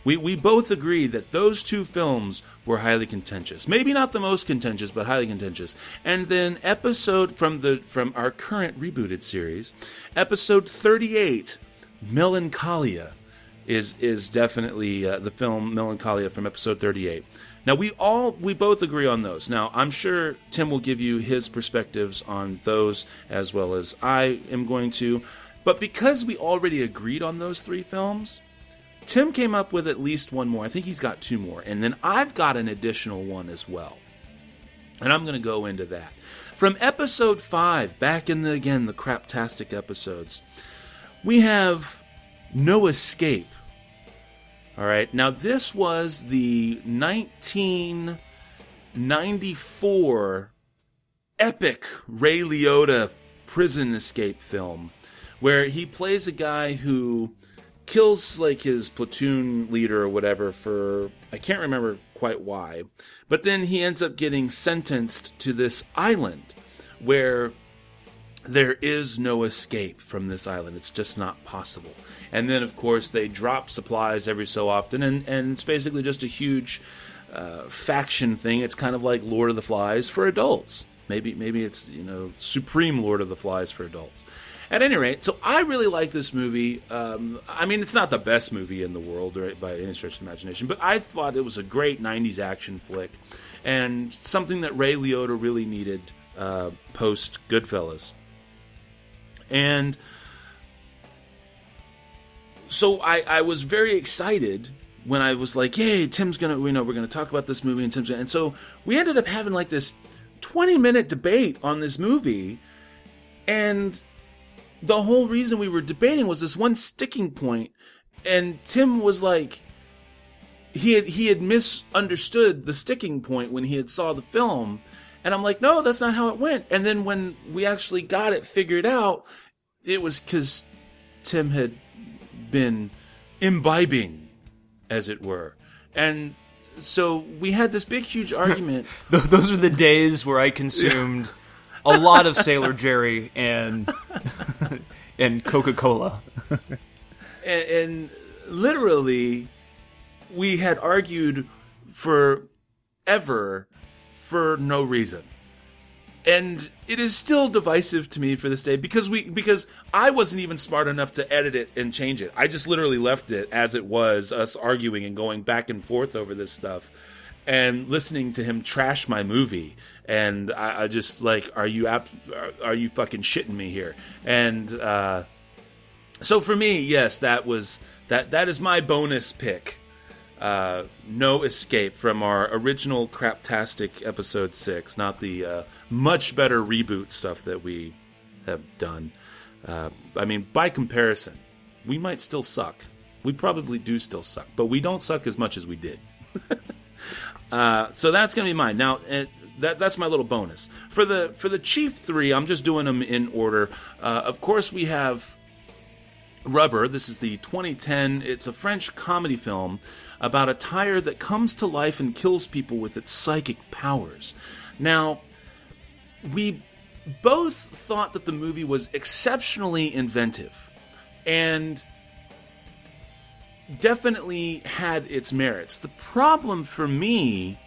We, we both agree that those two films were highly contentious. Maybe not the most contentious, but highly contentious. And then episode from the from our current rebooted series, episode 38, Melancholia, is is definitely uh, the film Melancholia from episode 38. Now we all we both agree on those. Now I'm sure Tim will give you his perspectives on those as well as I am going to. But because we already agreed on those three films, Tim came up with at least one more. I think he's got two more. And then I've got an additional one as well. And I'm going to go into that. From episode 5, back in the again the craptastic episodes, we have No Escape. All right. Now this was the 1994 epic Ray Liotta prison escape film where he plays a guy who kills like his platoon leader or whatever for I can't remember quite why, but then he ends up getting sentenced to this island where there is no escape from this island. It's just not possible. And then, of course, they drop supplies every so often, and, and it's basically just a huge uh, faction thing. It's kind of like Lord of the Flies for adults. Maybe maybe it's you know Supreme Lord of the Flies for adults. At any rate, so I really like this movie. Um, I mean, it's not the best movie in the world right, by any stretch of the imagination, but I thought it was a great 90s action flick and something that Ray Liotta really needed uh, post Goodfellas. And so I, I was very excited when I was like, "Yay, Tim's gonna, you know, we're gonna talk about this movie," and Tim's, gonna, and so we ended up having like this twenty minute debate on this movie, and the whole reason we were debating was this one sticking point, and Tim was like, he had he had misunderstood the sticking point when he had saw the film, and I'm like, no, that's not how it went. And then when we actually got it figured out, it was because Tim had been imbibing, as it were, and so we had this big, huge [LAUGHS] argument. Those are the days where I consumed a lot of Sailor [LAUGHS] Jerry and [LAUGHS] and Coca Cola. and, and literally, we had argued for ever for no reason. And it is still divisive to me for this day because we because I wasn't even smart enough to edit it and change it. I just literally left it as it was, us arguing and going back and forth over this stuff and listening to him trash my movie and I, I just like are you ap- are, you fucking shitting me here and uh, so for me yes that was that that is my bonus pick uh, no escape from our original craptastic episode six not the uh, much better reboot stuff that we have done uh, i mean by comparison we might still suck we probably do still suck but we don't suck as much as we did [LAUGHS] Uh, so that's going to be mine. Now, uh, that that's my little bonus for the for the chief three. I'm just doing them in order. Uh, of course, we have Rubber. This is the 2010. It's a French comedy film about a tire that comes to life and kills people with its psychic powers. Now, we both thought that the movie was exceptionally inventive and definitely had its merits. The problem for me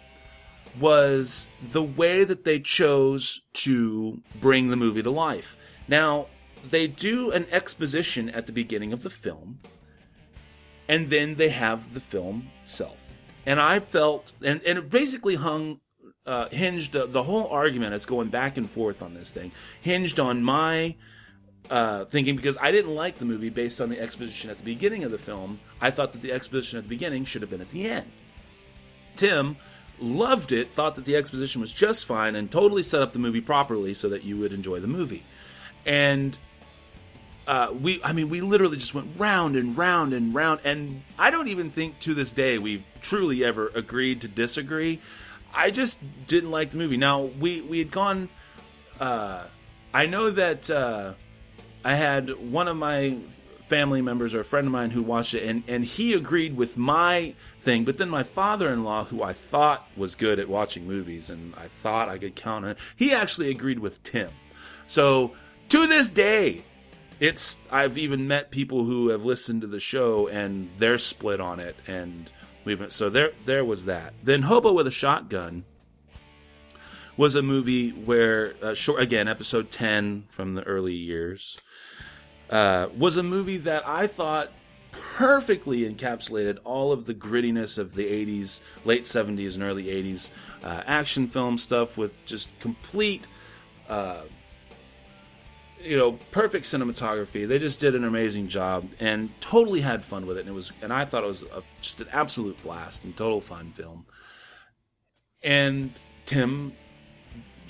was the way that they chose to bring the movie to life. Now, they do an exposition at the beginning of the film, and then they have the film itself. And I felt, and, and it basically hung, uh, hinged, uh, the whole argument is going back and forth on this thing, hinged on my uh, thinking because I didn't like the movie based on the exposition at the beginning of the film. I thought that the exposition at the beginning should have been at the end. Tim loved it, thought that the exposition was just fine, and totally set up the movie properly so that you would enjoy the movie. And uh, we, I mean, we literally just went round and round and round, and I don't even think to this day we've truly ever agreed to disagree. I just didn't like the movie. Now we we had gone. Uh, I know that. Uh, I had one of my family members or a friend of mine who watched it and, and he agreed with my thing but then my father-in-law who i thought was good at watching movies and i thought i could count on it he actually agreed with tim so to this day it's I've even met people who have listened to the show and they're split on it, and been so there. There was that. Then Hobo with a Shotgun was a movie where uh, short again episode 10 from the early years uh, was a movie that i thought perfectly encapsulated all of the grittiness of the 80s late 70s and early 80s uh, action film stuff with just complete uh, you know perfect cinematography they just did an amazing job and totally had fun with it and it was and i thought it was a, just an absolute blast and total fun film and tim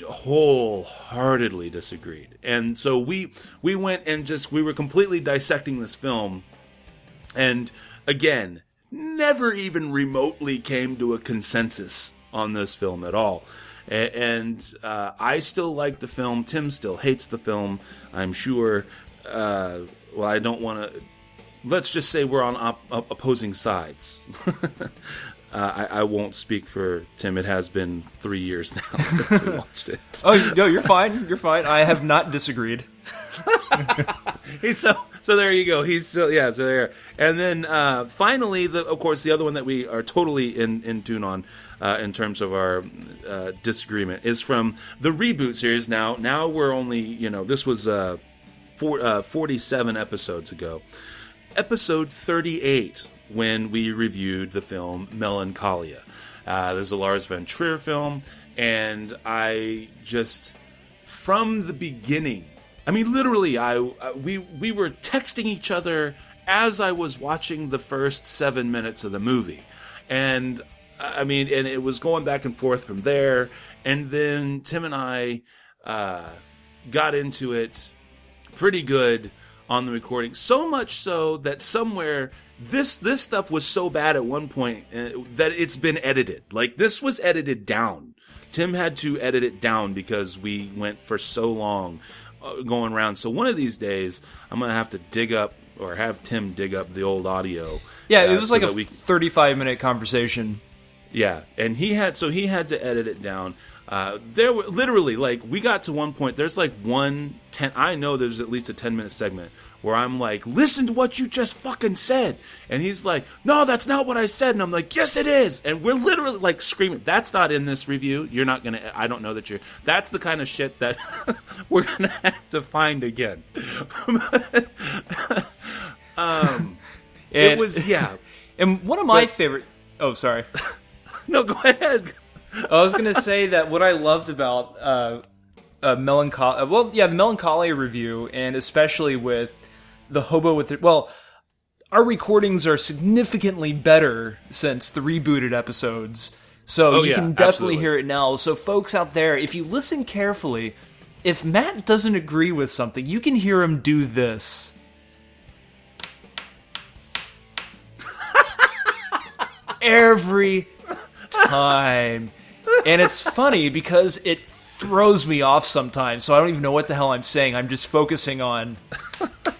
wholeheartedly disagreed. And so we we went and just we were completely dissecting this film and again, never even remotely came to a consensus on this film at all. And uh, I still like the film. Tim still hates the film. I'm sure. Uh, well, I don't want to. Let's just say we're on op- op- opposing sides. [LAUGHS] Uh, I, I, won't speak for Tim. It has been three years [LAUGHS] now since we [LAUGHS] watched it. oh no, you're fine. You're fine. I have not disagreed. [LAUGHS] He's so so. There you go. He's so yeah. So there. And then uh, finally, the of course the other one that we are totally in in tune on uh, in terms of our uh, disagreement is from the reboot series. Now now we're only you know this was uh, four, uh, 47 episodes ago. Episode 38 when we reviewed the film Melancholia. Uh, there's a Lars von Trier film, and I just from the beginning. I mean, literally, I we we were texting each other as I was watching the first seven minutes of the movie, and I mean, and it was going back and forth from there. And then Tim and I uh, got into it pretty good on the recording, so much so that somewhere this this stuff was so bad at one point uh, that it's been edited. Like this was edited down. Tim had to edit it down because we went for so long going around. So one of these days, I'm gonna have to dig up or have Tim dig up the old audio. Yeah, it uh, was so like a we, 35 minute conversation. Yeah, and he had so he had to edit it down. Uh, there were literally like we got to one point. There's like one ten. I know there's at least a ten minute segment where I'm like, listen to what you just fucking said. And he's like, no, that's not what I said. And I'm like, yes, it is. And we're literally like screaming, that's not in this review. You're not going to, I don't know that you're, that's the kind of shit that [LAUGHS] we're going to have to find again. [LAUGHS] um, it was, yeah. [LAUGHS] And one of my but, favorite, oh, sorry. no, go ahead. I was going to say that what I loved about, uh, uh, melancholy. Well, yeah, the melancholy review, and especially with the hobo with it. Well, our recordings are significantly better since the rebooted episodes. So oh, you yeah, can definitely absolutely. hear it now. So folks out there, if you listen carefully, if Matt doesn't agree with something, you can hear him do this. [LAUGHS] Every time. And it's funny because it throws me off sometimes, so I don't even know what the hell I'm saying. I'm just focusing on [LAUGHS]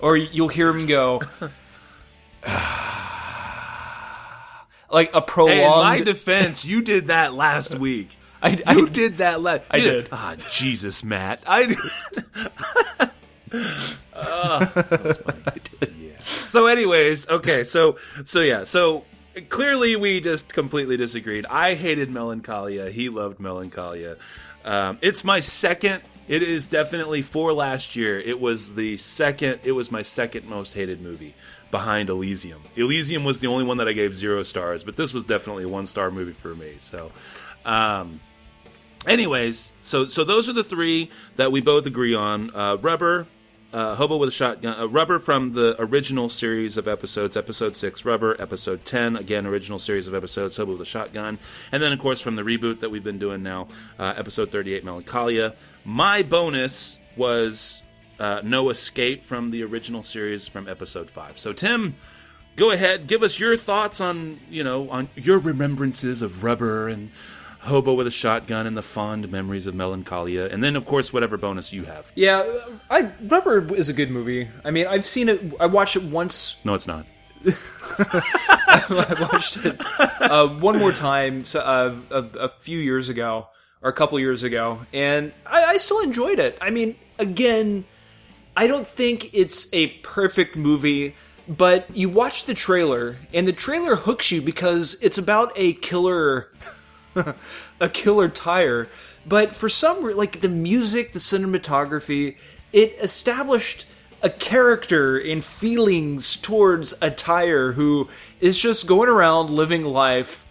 or you'll hear him go [SIGHS] like a prolonged. Hey, in my defense, you did that last week. [LAUGHS] I, I you did that last. I did. Ah, Jesus, Matt. I. uh, [LAUGHS] yeah. So, anyways, okay. So, so yeah. So clearly, we just completely disagreed. I hated Melancholia. He loved Melancholia. Um, it's my second it is definitely for last year. It was the second. It was my second most hated movie behind Elysium. Elysium was the only one that I gave zero stars, but this was definitely a one star movie for me. So, um, anyways, so so those are the three that we both agree on. Uh, Rubber, uh, Hobo with a Shotgun, uh, Rubber from the original series of episodes, episode 6, Rubber, episode 10, again, original series of episodes, Hobo with a Shotgun. And then, of course, from the reboot that we've been doing now, uh, episode 38, Melancholia. My bonus was uh, no escape from the original series from episode five. So Tim, go ahead, give us your thoughts on you know on your remembrances of rubber and hobo with a shotgun and the fond memories of melancholia and then of course whatever bonus you have. Yeah i rubber is a good movie. I mean i've seen it i watched it once. No it's not. [LAUGHS] I watched it uh, one more time uh, a, a, few years ago or a couple years ago, and I, I still enjoyed it. I mean, again, I don't think it's a perfect movie, but you watch the trailer, and the trailer hooks you because it's about a killer, [LAUGHS] a killer tire. But for some, like the music, the cinematography, it established a character and feelings towards a tire who is just going around living life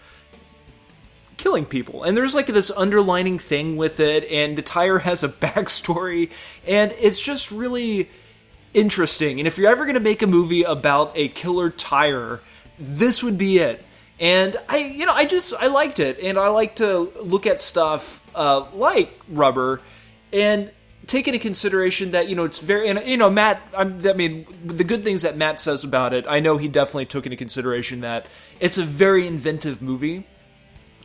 killing people. And there's like this underlining thing with it, and the tire has a [LAUGHS] backstory, and it's just really interesting. And if you're ever going to make a movie about a killer tire, this would be it. And I, you know, I just I liked it, and I like to look at stuff uh, like Rubber, and take into consideration that you know it's very and you know Matt I'm, I mean the good things that Matt says about it I know he definitely took into consideration that it's a very inventive movie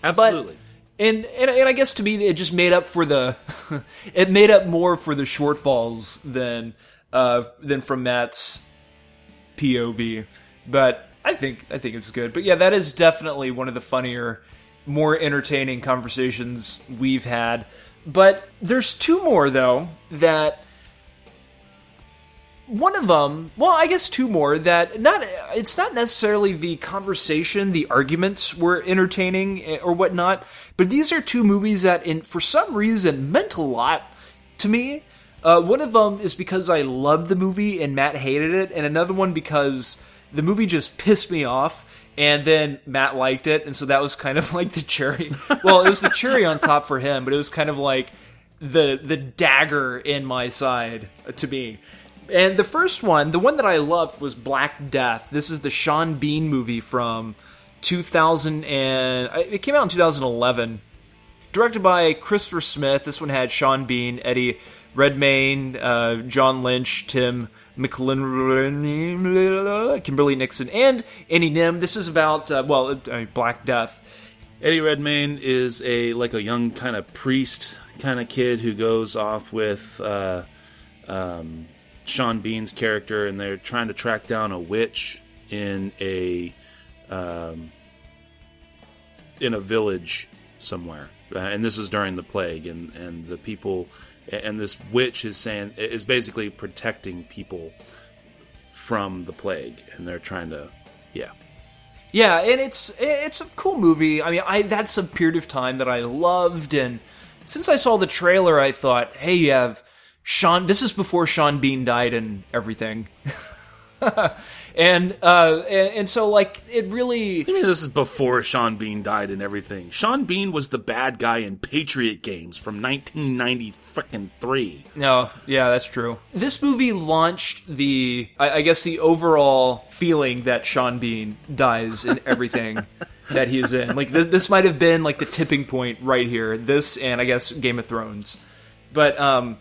Absolutely. but and, and and I guess to me it just made up for the [LAUGHS] it made up more for the shortfalls than uh than from Matt's POV but I think I think it's good. But yeah that is definitely one of the funnier more entertaining conversations we've had. But there's two more though that one of them well i guess two more that not it's not necessarily the conversation the arguments were entertaining eh, or whatnot but these are two movies that in for some reason meant a lot to me uh, one of them is because i loved the movie and matt hated it and another one because the movie just pissed me off and then Matt liked it, and so that was kind of like the cherry. Well, it was the cherry on top for him, but it was kind of like the the dagger in my side to me. And the first one, the one that I loved, was Black Death. This is the Sean Bean movie from 2000, and uh, it came out in 2011. Directed by Christopher Smith. This one had Sean Bean, Eddie Redmayne, uh, John Lynch, Tim McLin, Kimberly Nixon, and Andy Nyman. This is about uh, well, uh, Black Death. Eddie Redmayne is a like a young kind of priest kind of kid who goes off with uh, um, Sean Bean's character, and they're trying to track down a witch in a um, in a village somewhere. Uh, and this is during the plague, and and the people and this witch is saying is basically protecting people from the plague, and they're trying to, yeah. Yeah, and it's it's a cool movie. I mean, I that's a period of time that I loved, and since I saw the trailer, I thought, hey, you have Sean. This is before Sean Bean died and everything. [LAUGHS] and uh and, and, so like it really I mean this is before Sean Bean died and everything. Sean Bean was the bad guy in Patriot Games from 1990 freaking 3. No, yeah, that's true. This movie launched the I, I guess the overall feeling that Sean Bean dies in [LAUGHS] everything that he's in. Like this, this might have been like the tipping point right here. This and I guess Game of Thrones. But um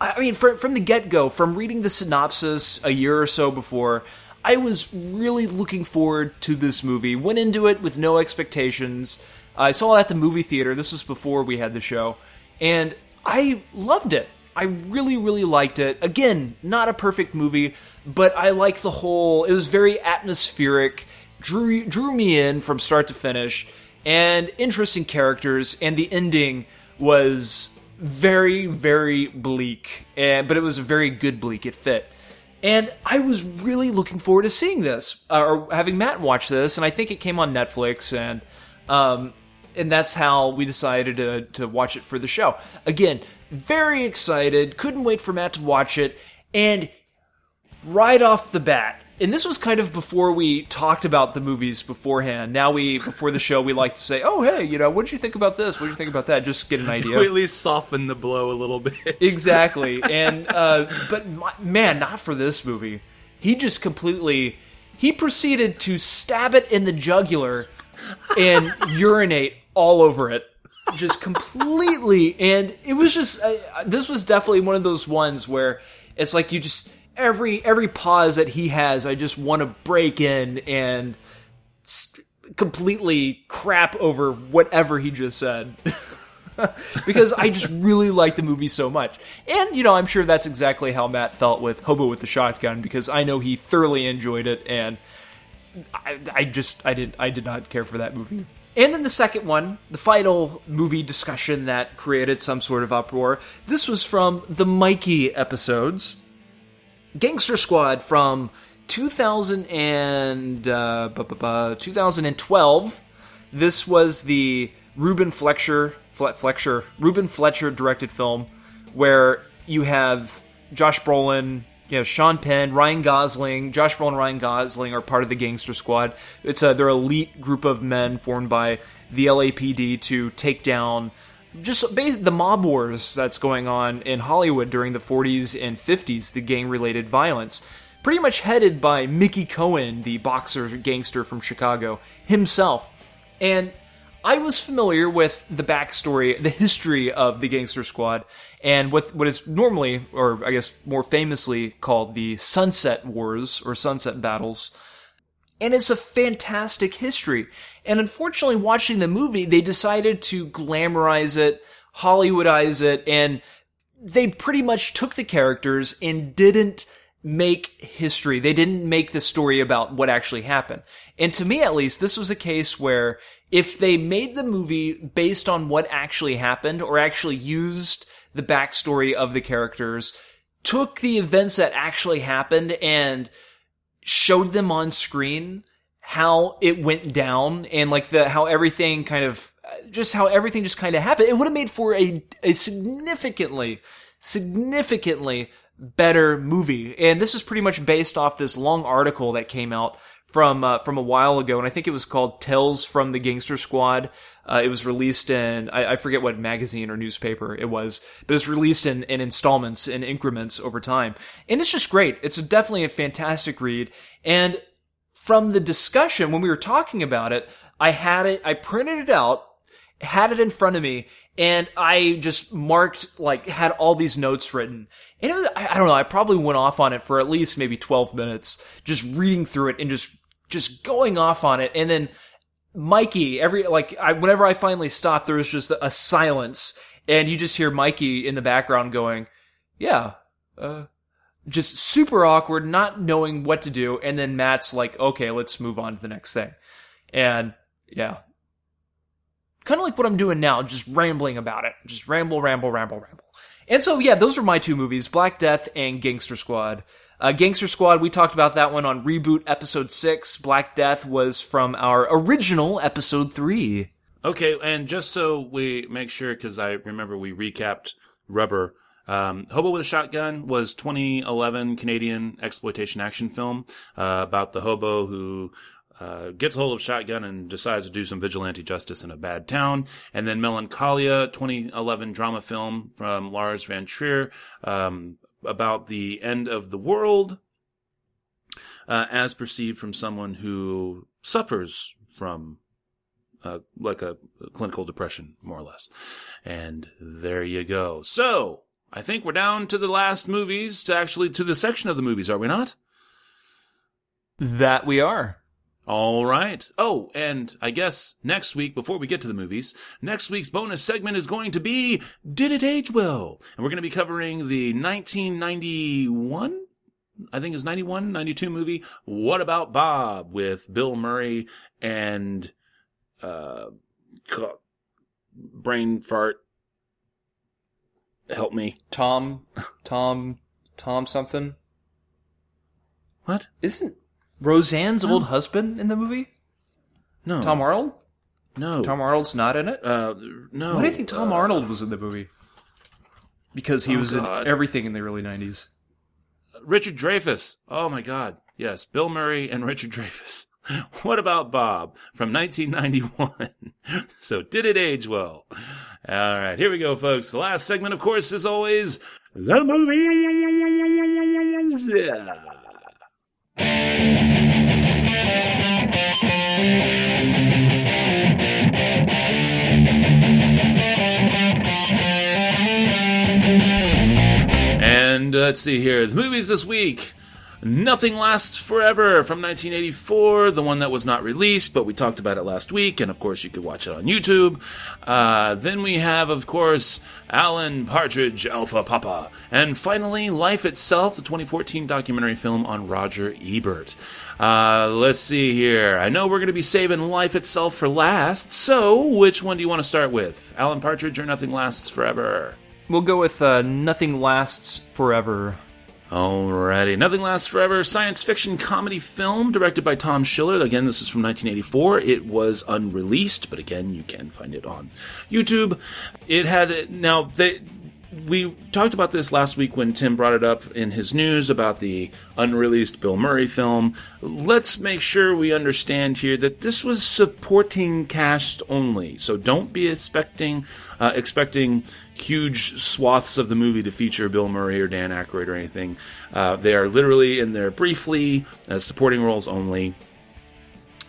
I mean, from, from the get go, from reading the synopsis a year or so before, I was really looking forward to this movie. Went into it with no expectations. I saw it at the movie theater. This was before we had the show. And I loved it. I really, really liked it. Again, not a perfect movie, but I like the whole. It was very atmospheric, drew drew me in from start to finish, and interesting characters. And the ending was very, very bleak, and but it was a very good bleak. It fit. And I was really looking forward to seeing this, uh, or having Matt watch this, and I think it came on Netflix, and um, and that's how we decided to to watch it for the show. Again, very excited, couldn't wait for Matt to watch it, and right off the bat, and this was kind of before we talked about the movies beforehand. Now we, before the show, we like to say, "Oh, hey, you know, what did you think about this? What did you think about that?" Just get an [LAUGHS] idea. we at least soften the blow a little bit. exactly, [LAUGHS] and uh, but my, man, not for this movie. He just completely he proceeded to stab it in the jugular and [LAUGHS] urinate all over it just completely and it was just uh, this was definitely one of those ones where it's like you just every every pause that he has, I just want to break in and completely crap over whatever he just said. [LAUGHS] because I just really like the movie so much. And, you know, I'm sure that's exactly how Matt felt with Hobo with the Shotgun because I know he thoroughly enjoyed it and I, I just I didn't I did not care for that movie. And then the second one, the final movie discussion that created some sort of uproar. This was from the Mikey episodes. Gangster Squad from 2000 and uh, 2012. This was the Ruben Fleischer Fleischer Ruben Fleischer directed film where you have Josh Brolin, you know, Sean Penn, Ryan Gosling, Josh Brolin, Ryan Gosling are part of the Gangster Squad. It's a they're elite group of men formed by the LAPD to take down just basically the mob wars that's going on in Hollywood during the 40s and 50s, the gang related violence. Pretty much headed by Mickey Cohen, the boxer gangster from Chicago himself. And I was familiar with the backstory, the history of the Gangster Squad, and what what is normally, or I guess more famously, called the Sunset Wars or Sunset Battles. And it's a fantastic history. And unfortunately, watching the movie, they decided to glamorize it, Hollywoodize it, and they pretty much took the characters and didn't make history. They didn't make the story about what actually happened. And to me, at least, this was a case where if they made the movie based on what actually happened or actually used the backstory of the characters, took the events that actually happened and showed them on screen how it went down and like the how everything kind of just how everything just kind of happened, it would have made for a a significantly significantly better movie. And this is pretty much based off this long article that came out from uh, from a while ago, and I think it was called "Tales from the Gangster Squad." Uh, it was released in I, I, forget what magazine or newspaper it was, but it was released in, in installments in increments over time, and it's just great. It's definitely a fantastic read, and from the discussion when we were talking about it, I had it, I printed it out, had it in front of me, and I just marked like had all these notes written. And was, I, I don't know, I probably went off on it for at least maybe 12 minutes, just reading through it and just just going off on it. And then Mikey, every like I, whenever I finally stopped, there was just a silence, and you just hear Mikey in the background going, "Yeah." Uh, just super awkward, not knowing what to do, and then Matt's like, "Okay, let's move on to the next thing," and yeah, kind of like what I'm doing now, just rambling about it, just ramble, ramble, ramble, ramble. And so, yeah, those are my two movies: Black Death and Gangster Squad. Uh, Gangster Squad, we talked about that one on Reboot Episode 6. Black Death was from our original Episode 3. Okay, and just so we make sure, because I remember we recapped Rubber. Um, Hobo with a Shotgun was 2011 Canadian exploitation action film uh, about the hobo who uh, gets a hold of shotgun and decides to do some vigilante justice in a bad town. And then Melancholia, 2011 drama film from Lars von Trier, um, about the end of the world uh, as perceived from someone who suffers from uh, like a, clinical depression, more or less. And there you go. So I think we're down to the last movies, to actually to the section of the movies, are we not? That we are. All right. Oh, and I guess next week, before we get to the movies, next week's bonus segment is going to be Did It Age Well? And we're going to be covering the 1991, I think it's 91, 92 movie, What About Bob? with Bill Murray and, uh, brain fart. Help me. Tom, Tom, Tom something. What? Isn't Roseanne's old husband in the movie? No. Tom Arnold? No. Tom Arnold's not in it? Uh, no. Why do you think Tom Uh, Arnold was in the movie? Because he Oh, was God. in everything in the early 90s. Richard Dreyfuss. Oh my God. Yes, Bill Murray and [LAUGHS] Richard Dreyfuss. What about Bob from 1991? [LAUGHS] so did it age well? All right, here we go, folks. The last segment, of course, is always the movies. And uh, let's see here. The movies this week Nothing Lasts Forever from 1984, the one that was not released, but we talked about it last week, and of course you could watch it on YouTube. Uh, then we have, of course, Alan Partridge, Alpha Papa. And finally, Life Itself, the 2014 documentary film on Roger Ebert. Uh, let's see here. I know we're going to be saving Life Itself for last, so which one do you want to start with? Alan Partridge or Nothing Lasts Forever? We'll go with uh, Nothing Lasts Forever. Alrighty. Nothing Lasts Forever, science fiction comedy film directed by Tom Schiller. Again, this is from 1984. It was unreleased, but again, you can find it on YouTube. It had, now, they, we talked about this last week when Tim brought it up in his news about the unreleased Bill Murray film. Let's make sure we understand here that this was supporting cast only. So don't be expecting, uh, expecting huge swaths of the movie to feature Bill Murray or Dan Aykroyd or anything. Uh, they are literally in there briefly as supporting roles only.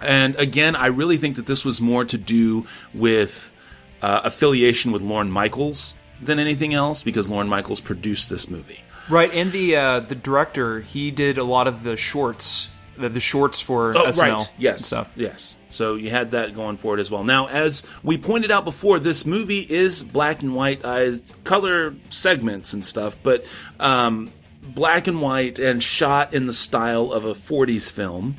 And again, I really think that this was more to do with uh, affiliation with Lorne Michaels than anything else because Lorne Michaels produced this movie. Right, and the uh, the director he did a lot of the shorts, the, the shorts for Oh, SNL. right. Yes. stuff. Yes. So you had that going for it as well. Now, as we pointed out before, this movie is black and white, uh, color segments and stuff, but um, black and white and shot in the style of a 40s film.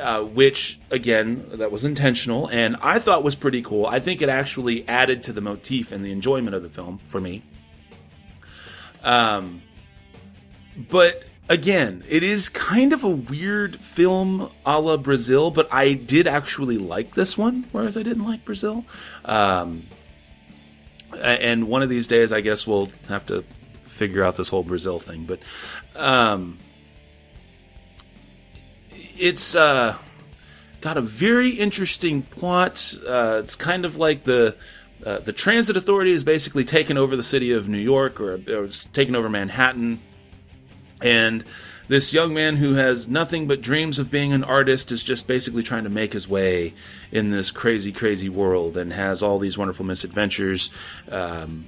Uh, which again that was intentional and i thought was pretty cool i think it actually added to the motif and the enjoyment of the film for me um, but again, it is kind of a weird film a la Brazil, but I did actually like this one, whereas I didn't like Brazil. Um, and one of these days, I guess we'll have to figure out this whole Brazil thing. But um, it's uh, got a very interesting plot. Uh, it's kind of like the uh, the transit authority has basically taken over the city of New York, or, or taken over Manhattan, and this young man who has nothing but dreams of being an artist is just basically trying to make his way in this crazy, crazy world, and has all these wonderful misadventures. Um,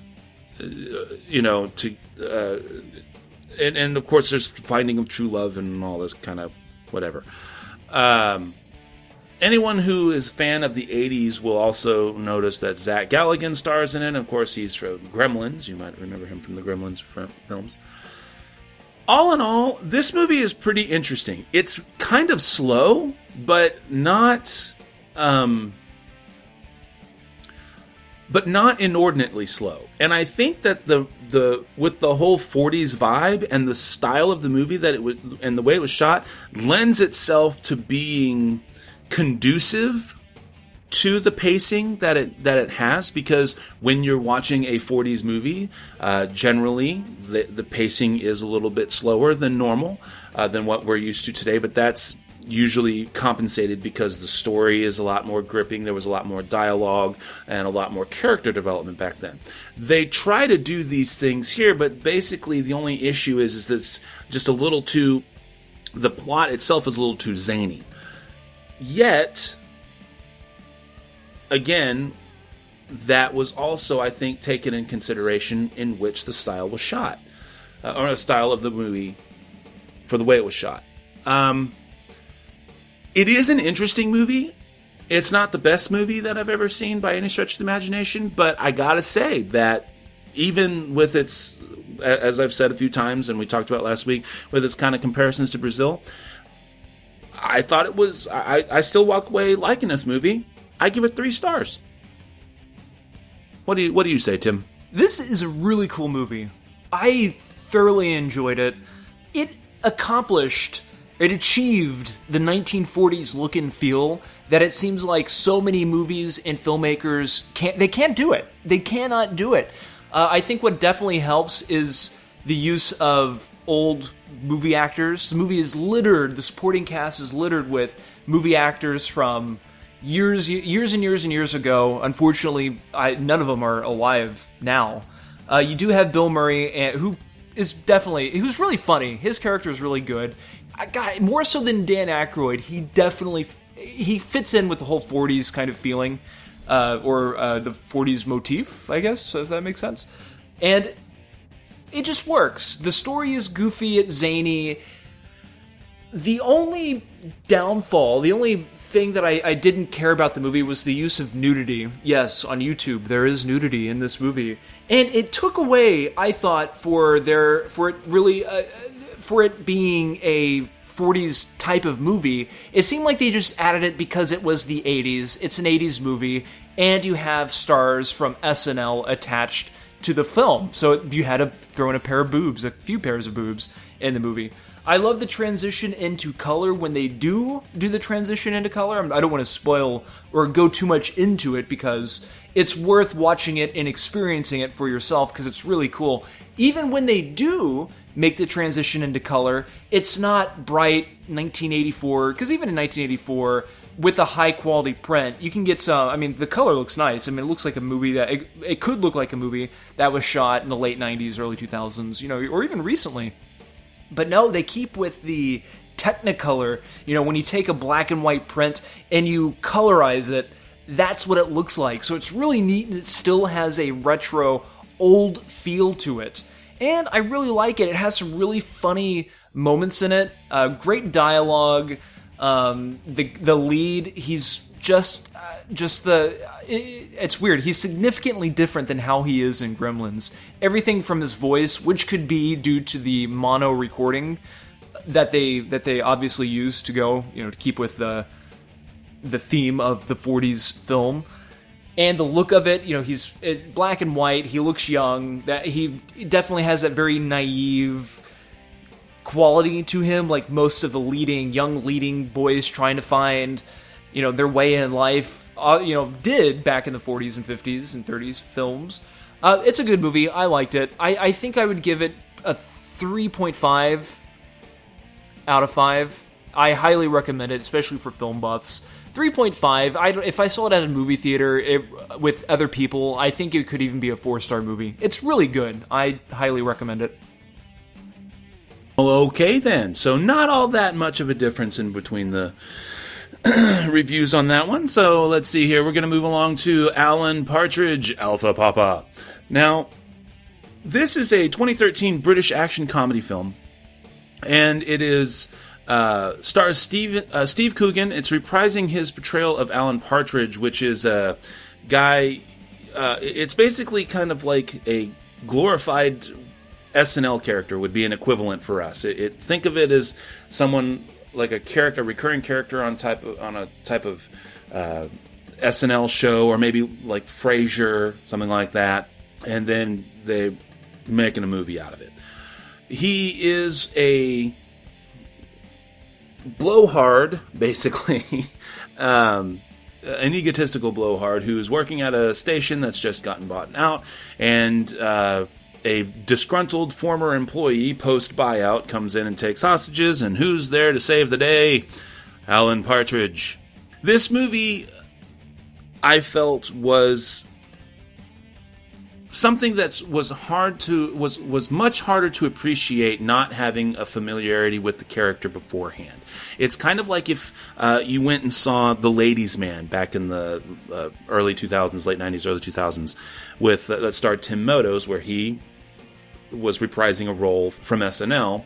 you know, to uh, and and of course, there's finding of true love and all this kind of whatever. Um, anyone who is fan of the 80s will also notice that Zach Galligan stars in it. Of course, he's from Gremlins. You might remember him from the Gremlins films. All in all, this movie is pretty interesting. It's kind of slow, but not. Um, but not inordinately slow. And I think that the the with the whole 40s vibe and the style of the movie that it was and the way it was shot lends itself to being conducive to the pacing that it that it has because when you're watching a 40s movie, uh, generally the the pacing is a little bit slower than normal uh, than what we're used to today. But that's usually compensated because the story is a lot more gripping. There was a lot more dialogue and a lot more character development back then. They try to do these things here, but basically the only issue is is that it's just a little too. The plot itself is a little too zany. Yet again, that was also, I think, taken in consideration in which the style was shot, uh, or the style of the movie for the way it was shot. Um, it is an interesting movie. It's not the best movie that I've ever seen by any stretch of the imagination, but I gotta say that even with its, as I've said a few times and we talked about last week, with its kind of comparisons to Brazil, I thought it was. I, I still walk away liking this movie. I give it three stars. What do you What do you say, Tim? This is a really cool movie. I thoroughly enjoyed it. It accomplished, it achieved the 1940s look and feel that it seems like so many movies and filmmakers can't. They can't do it. They cannot do it. Uh, I think what definitely helps is the use of old movie actors. The movie is littered. The supporting cast is littered with movie actors from years, years and years and years ago. Unfortunately, I, none of them are alive now. Uh, you do have Bill Murray, and, who is definitely who's really funny. His character is really good. I got more so than Dan Aykroyd. He definitely he fits in with the whole '40s kind of feeling, uh, or uh, the '40s motif, I guess, if that makes sense. And it just works. The story is goofy, it's zany. the only downfall, the only thing that I, I didn't care about the movie was the use of nudity. Yes, on YouTube there is nudity in this movie, and it took away. I thought for their for it really uh, for it being a 40s type of movie, it seemed like they just added it because it was the 80s. It's an 80s movie, and you have stars from SNL attached to the film. So you had to throw in a pair of boobs, a few pairs of boobs in the movie. I love the transition into color when they do do the transition into color. I don't want to spoil or go too much into it because it's worth watching it and experiencing it for yourself because it's really cool. Even when they do make the transition into color, it's not bright 1984 because even in 1984 with a high quality print, you can get some. I mean, the color looks nice. I mean, it looks like a movie that it, it could look like a movie that was shot in the late 90s, early 2000s, you know, or even recently. But no, they keep with the Technicolor. You know, when you take a black and white print and you colorize it, that's what it looks like. So it's really neat and it still has a retro, old feel to it. And I really like it. It has some really funny moments in it, uh, great dialogue. Um, the the lead, he's just uh, just the it, it's weird. He's significantly different than how he is in Gremlins. Everything from his voice, which could be due to the mono recording that they that they obviously use to go, you know, to keep with the the theme of the 40s film and the look of it you know he's black and white he looks young that he definitely has that very naive quality to him like most of the leading young leading boys trying to find you know their way in life uh, you know did back in the 40s and 50s and 30s films. Uh, it's a good movie. I liked it. I, I think i would give it a 3.5 out of 5 i highly recommend it especially for film buffs. 3.5 I, if i saw it at a movie theater it, with other people i think it could even be a four star movie. It's really good. I highly recommend it. Well okay then. So not all that much of a difference in between the [CLEARS THROAT] reviews on that one so let's see here we're going to move along to alan partridge alpha papa now this is a 2013 british action comedy film and it is uh, stars Steve uh, Steve Coogan. It's reprising his portrayal of Alan Partridge, which is a guy. Uh, it's basically kind of like a glorified SNL character would be an equivalent for us. It, it, think of it as someone like a character, recurring character on type of, on a type of uh, SNL show, or maybe like Frasier, something like that, and then they making a movie out of it. He is a blowhard, basically, [LAUGHS] um, an egotistical blowhard who's working at a station that's just gotten bought out, and uh, a disgruntled former employee post buyout comes in and takes hostages, and who's there to save the day? Alan Partridge. This movie, I felt, was something that was hard to was was much harder to appreciate not having a familiarity with the character beforehand. It's kind of like if uh, you went and saw The Ladies Man back in the uh, early 2000s, late 90s, early 2000s, with uh, that starred Tim Meadows, where he was reprising a role from SNL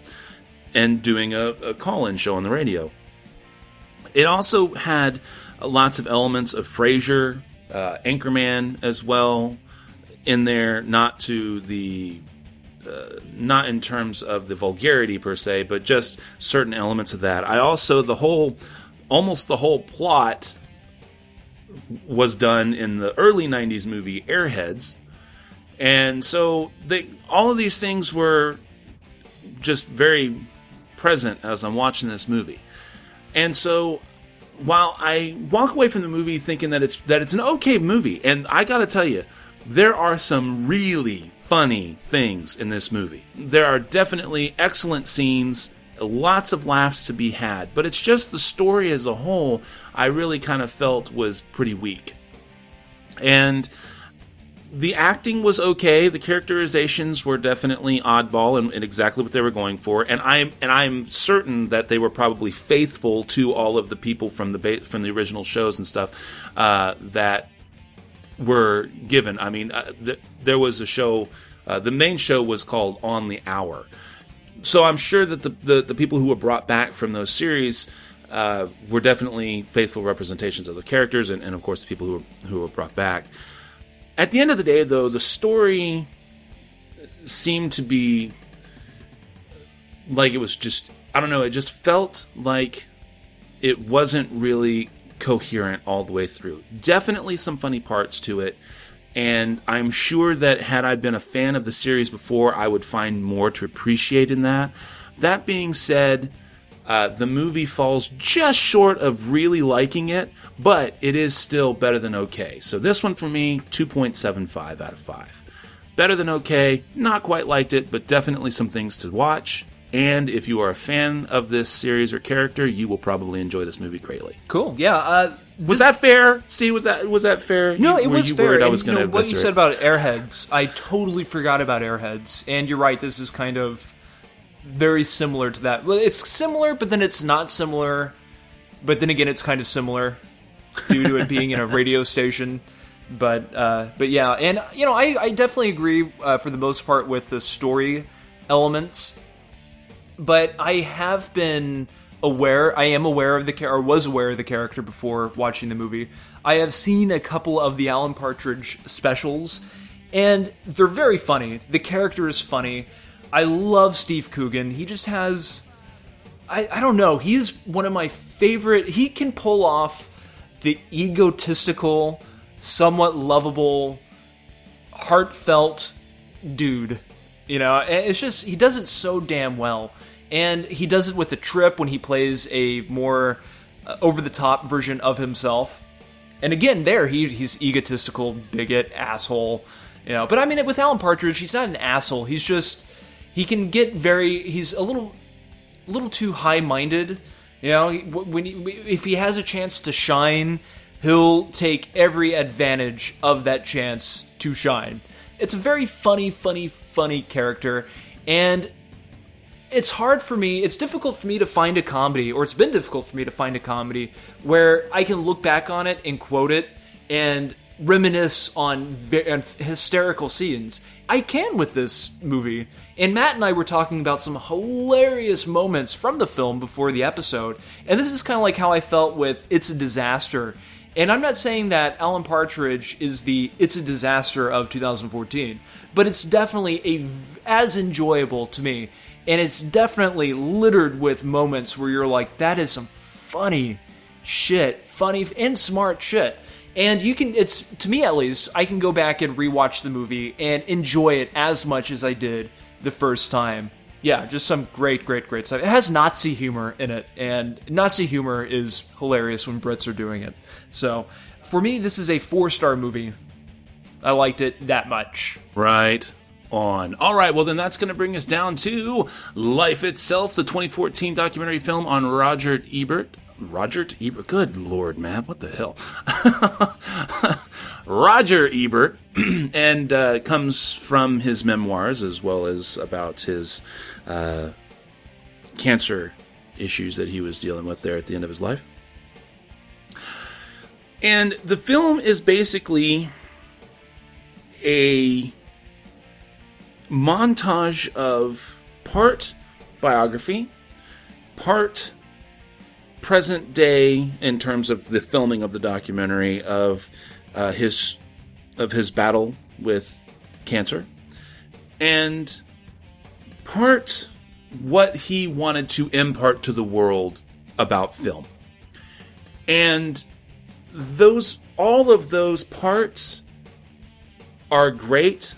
and doing a, a call-in show on the radio. It also had lots of elements of Frasier, uh, Anchorman as well, in there, not to the uh, not in terms of the vulgarity per se, but just certain elements of that. I also the whole, almost the whole plot was done in the early '90s movie Airheads, and so they all of these things were just very present as I'm watching this movie, and so while I walk away from the movie thinking that it's that it's an okay movie, and I got to tell you there are some really funny things in this movie. There are definitely excellent scenes, lots of laughs to be had, but it's just the story as a whole I really kind of felt was pretty weak. And the acting was okay. The characterizations were definitely oddball and, and, exactly what they were going for. And I'm and I'm certain that they were probably faithful to all of the people from the ba- from the original shows and stuff uh, that were given. I mean, uh, th- there was a show. Uh, the main show was called On the Hour. so I'm sure that the, the, the people who were brought back from those series uh, were definitely faithful representations of the characters, and, and of course the people who were, who were brought back. At the end of the day, though, the story seemed to be like it was just I don't know. It just felt like it wasn't really coherent all the way through. Definitely some funny parts to it. And I'm sure that had I been a fan of the series before, I would find more to appreciate in that. That being said, uh, the movie falls just short of really liking it, but it is still better than okay. So this one for me, 2.75 out of 5. Better than okay, not quite liked it, but definitely some things to watch. And if you are a fan of this series or character, you will probably enjoy this movie greatly. Cool. Yeah. Uh, Was that fair? See, was that was that fair? No, You- it was you fair. I was you going know, to what you said about Airheads, I totally forgot about Airheads. And you're right. This is kind of very similar to that. Well, it's similar, but then it's not similar. But then again, it's kind of similar due to it being in a radio station. But uh, but yeah, and you know, I, I definitely agree uh, for the most part with the story elements. But I have been aware. I am aware of the char- or was aware of the character before watching the movie. I have seen a couple of the Alan Partridge specials, and they're very funny. The character is funny. I love Steve Coogan. He just has. I, I don't know. He's one of my favorite. He can pull off the egotistical, somewhat lovable, heartfelt dude. You know, it's just he does it so damn well, and he does it with a trip when he plays a more uh, over the top version of himself. And again, there he he's egotistical, bigot, asshole. You know, but I mean, with Alan Partridge, he's not an asshole. He's just he can get very. He's a little a little too high minded. You know, when he, if he has a chance to shine, he'll take every advantage of that chance to shine. It's a very funny, funny, funny character, and it's hard for me. It's difficult for me to find a comedy, or it's been difficult for me to find a comedy where I can look back on it and quote it and reminisce on, on hysterical scenes. I can with this movie. And Matt and I were talking about some hilarious moments from the film before the episode. And this is kind of like how I felt with It's a Disaster. And I'm not saying that Alan Partridge is the It's a Disaster of 2014, but it's definitely a as enjoyable to me. And it's definitely littered with moments where you're like, that is some funny shit, funny and smart shit. And you can, it's, to me at least, I can go back and rewatch the movie and enjoy it as much as I did the first time. Yeah, just some great, great, great stuff. It has Nazi humor in it, and Nazi humor is hilarious when Brits are doing it. So, for me, this is a four star movie. I liked it that much. Right on. All right, well, then that's going to bring us down to Life Itself, the 2014 documentary film on Roger Ebert. Roger Ebert? Good lord, man. what the hell? [LAUGHS] Roger Ebert, [CLEARS THROAT] and uh, comes from his memoirs as well as about his uh, cancer issues that he was dealing with there at the end of his life. And the film is basically a montage of part biography, part present day in terms of the filming of the documentary of uh, his of his battle with cancer, and part what he wanted to impart to the world about film. And those all of those parts are great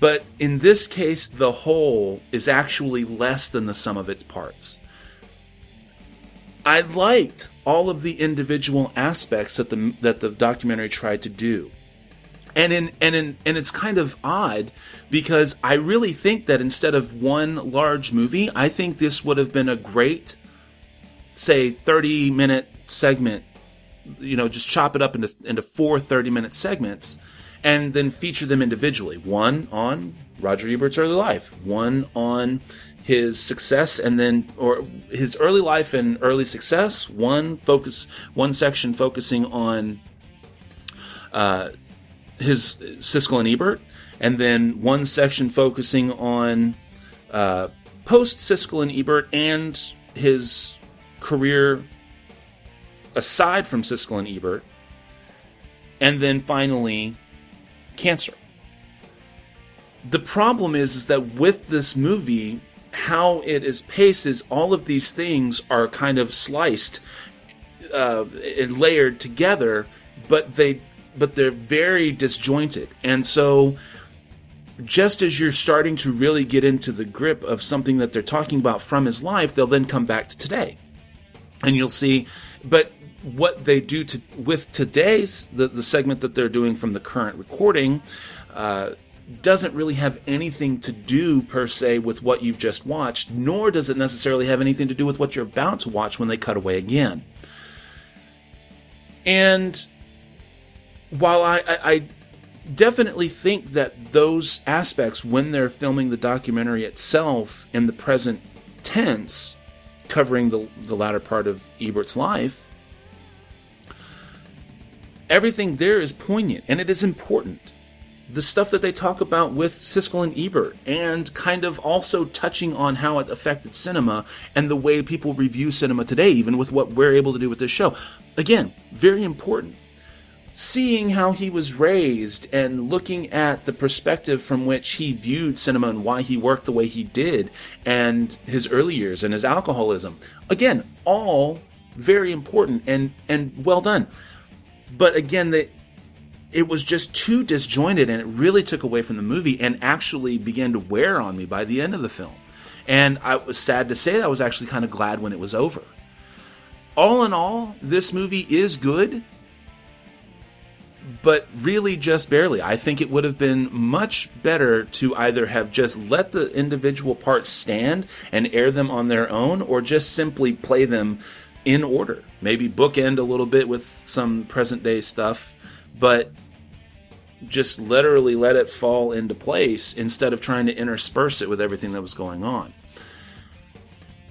but in this case the whole is actually less than the sum of its parts i liked all of the individual aspects that the that the documentary tried to do. And in and in and it's kind of odd because i really think that instead of one large movie i think this would have been a great say 30 minute segment you know just chop it up into into four 30 minute segments and then feature them individually. One on roger ebert's early life one on his success and then or his early life and early success one focus one section focusing on uh, his Siskel and Ebert, and then one section focusing on uh, post Siskel and Ebert and his career aside from Siskel and Ebert, and then finally cancer. The problem is, is that with this movie, how it is paced is all of these things are kind of sliced uh, and layered together, but they but they're very disjointed, and so just as you're starting to really get into the grip of something that they're talking about from his life, they'll then come back to today, and you'll see. But what they do to with today's the, the segment that they're doing from the current recording uh, doesn't really have anything to do per se with what you've just watched, nor does it necessarily have anything to do with what you're about to watch when they cut away again. And while I, I, I definitely think that those aspects, when they're filming the documentary itself in the present tense, covering the, the latter part of Ebert's life, everything there is poignant and it is important. The stuff that they talk about with Siskel and Ebert, and kind of also touching on how it affected cinema and the way people review cinema today, even with what we're able to do with this show. Again, very important. Seeing how he was raised and looking at the perspective from which he viewed cinema and why he worked the way he did, and his early years and his alcoholism. Again, all very important and, and well done but again, the, it was just too disjointed and it really took away from the movie and actually began to wear on me by the end of the film. And I was sad to say that I was actually kind of glad when it was over. All in all, this movie is good, but really just barely. I think it would have been much better to either have just let the individual parts stand and air them on their own or just simply play them in order. Maybe bookend a little bit with some present day stuff, but just literally let it fall into place instead of trying to intersperse it with everything that was going on.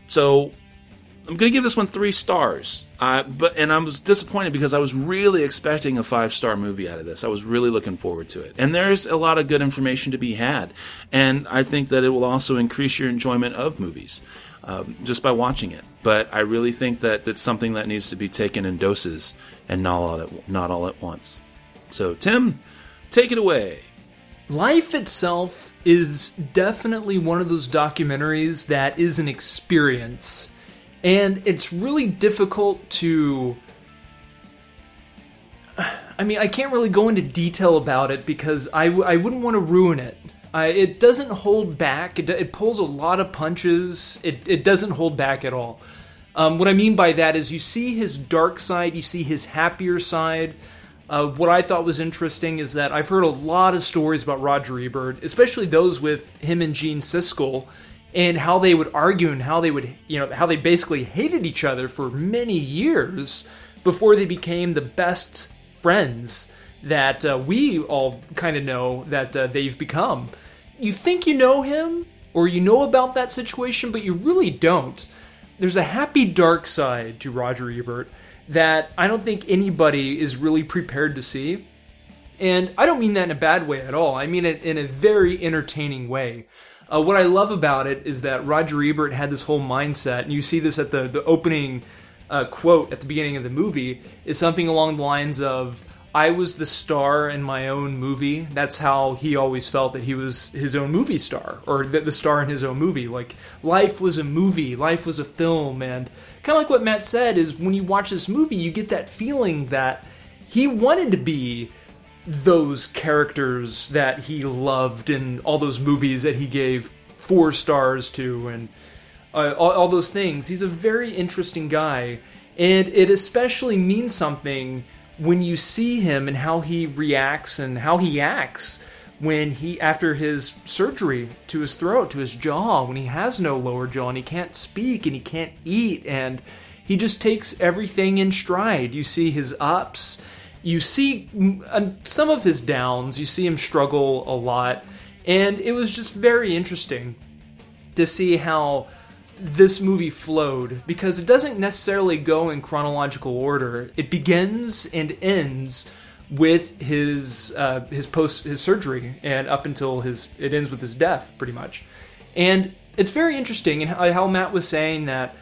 So I'm going to give this one three stars. Uh, but and I was disappointed because I was really expecting a five star movie out of this. I was really looking forward to it, and there's a lot of good information to be had. And I think that it will also increase your enjoyment of movies um, just by watching it. But I really think that it's something that needs to be taken in doses and not all at, not all at once. So, Tim, take it away. Life itself is definitely one of those documentaries that is an experience. And it's really difficult to. [SIGHS] I mean, I can't really go into detail about it because I w- I wouldn't want to ruin it. It doesn't hold back. It, it, pulls a lot of punches. It, it doesn't hold back at all. Um, what I mean by that is you see his dark side, you see his happier side. Uh, what I thought was interesting is that I've heard a lot of stories about Roger Ebert, especially those with him and Gene Siskel, and how they would argue and how they would, you know, how they basically hated each other for many years before they became the best friends that uh, we all kind of know that uh, they've become you think you know him or you know about that situation, but you really don't. There's a happy dark side to Roger Ebert that I don't think anybody is really prepared to see. And I don't mean that in a bad way at all. I mean it in a very entertaining way. Uh, what I love about it is that Roger Ebert had this whole mindset, and you see this at the, the opening uh, quote at the beginning of the movie, is something along the lines of, I was the star in my own movie. That's how he always felt that he was his own movie star, or the, the star in his own movie. Like life was a movie, life was a film, and kind of like what Matt said is when you watch this movie, you get that feeling that he wanted to be those characters that he loved in all those movies that he gave four stars to, and uh, all, all those things. He's a very interesting guy, and it especially means something when you see him and how he reacts and how he acts when he after his surgery to his throat to his jaw when he has no lower jaw and he can't speak and he can't eat and he just takes everything in stride. You see his ups. You see uh, some of his downs. You see him struggle a lot. And it was just very interesting to see how this movie flowed because it doesn't necessarily go in chronological order. It begins and ends with his uh, his post his surgery and up until his it ends with his death pretty much. And it's very interesting, and how, Matt was saying that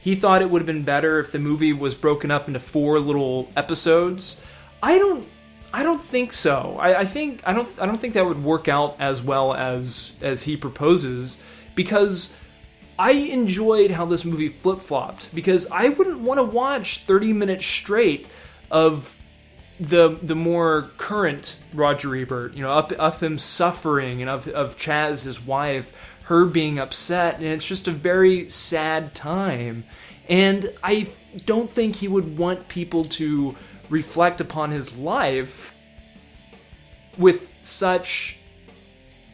he thought it would have been better if the movie was broken up into four little episodes. I don't. I don't think so. I, I think I don't. I don't think that would work out as well as as he proposes because I enjoyed how this movie flip flopped because I wouldn't want to watch 30 minutes straight of the the more current Roger Ebert, you know, of, of him suffering and of, of Chaz, his wife, her being upset, and it's just a very sad time. And I don't think he would want people to reflect upon his life with such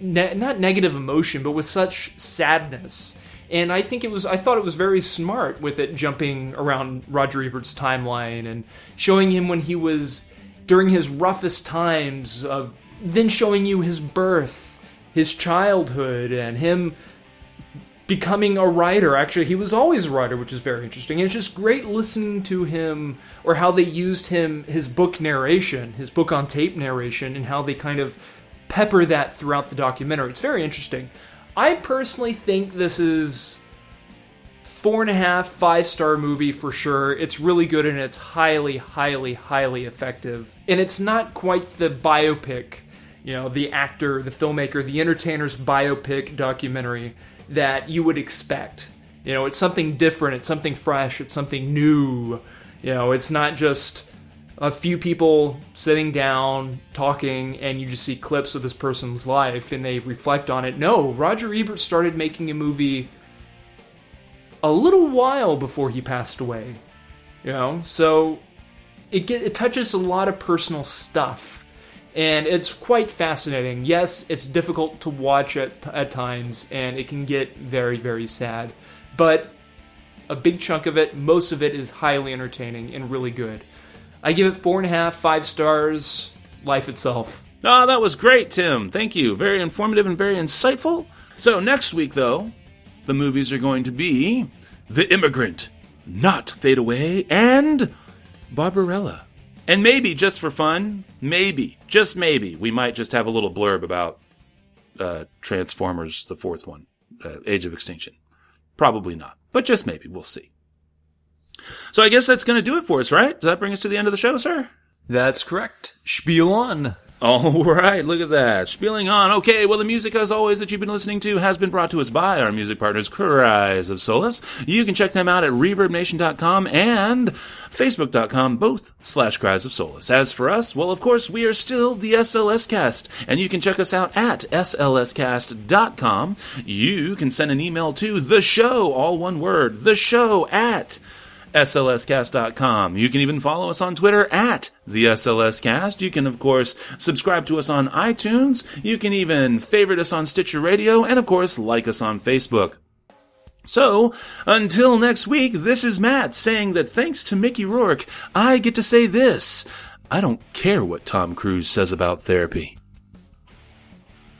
ne- not negative emotion, but with such sadness and I think it was I thought it was very smart with it jumping around Roger Ebert's timeline and showing him when he was during his roughest times of then showing you his birth, his childhood and him becoming a writer. Actually, he was always a writer, which is very interesting. And it's just great listening to him or how they used him his book narration, his book on tape narration and how they kind of pepper that throughout the documentary. It's very interesting. I personally think this is four and a half, five star movie for sure. It's really good and it's highly, highly, highly effective. And it's not quite the biopic, you know, the actor, the filmmaker, the entertainer's biopic documentary that you would expect. You know, it's something different, it's something fresh, it's something new. You know, it's not just a few people sitting down talking and you just see clips of this person's life and they reflect on it. No, Roger Ebert started making a movie a little while before he passed away. You know, so it get, it touches a lot of personal stuff and it's quite fascinating. Yes, it's difficult to watch at, at times and it can get very very sad, but a big chunk of it, most of it is highly entertaining and really good. I give it four and a half, five stars. Life itself. Ah, oh, that was great, Tim. Thank you. Very informative and very insightful. So, next week, though, the movies are going to be The Immigrant, Not Fade Away, and Barbarella. And maybe, just for fun, maybe, just maybe, we might just have a little blurb about uh, Transformers, the fourth one, uh, Age of Extinction. Probably not, but just maybe. We'll see. So I guess that's going to do it for us, right? Does that bring us to the end of the show, sir? That's correct. Spiel on. [LAUGHS] All right, look at that. Spieling on. Okay, well, the music, as always, that you've been listening to has been brought to us by our music partners, Cries of Solace. You can check them out at ReverbNation.com and Facebook.com, both slash Cries of Solace. As for us, well, of course, we are still the SLS Cast, and you can check us out at SLScast.com. You can send an email to the show, all one word, the show at slscast.com. You can even follow us on Twitter at the SLScast. You can, of course, subscribe to us on iTunes. You can even favorite us on Stitcher Radio, and of course, like us on Facebook. So, until next week, this is Matt saying that thanks to Mickey Rourke, I get to say this. I don't care what Tom Cruise says about therapy.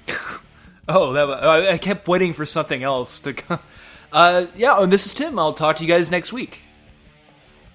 [LAUGHS] oh, that, I kept waiting for something else to [LAUGHS] come. Uh, yeah, and this is Tim. I'll talk to you guys next week.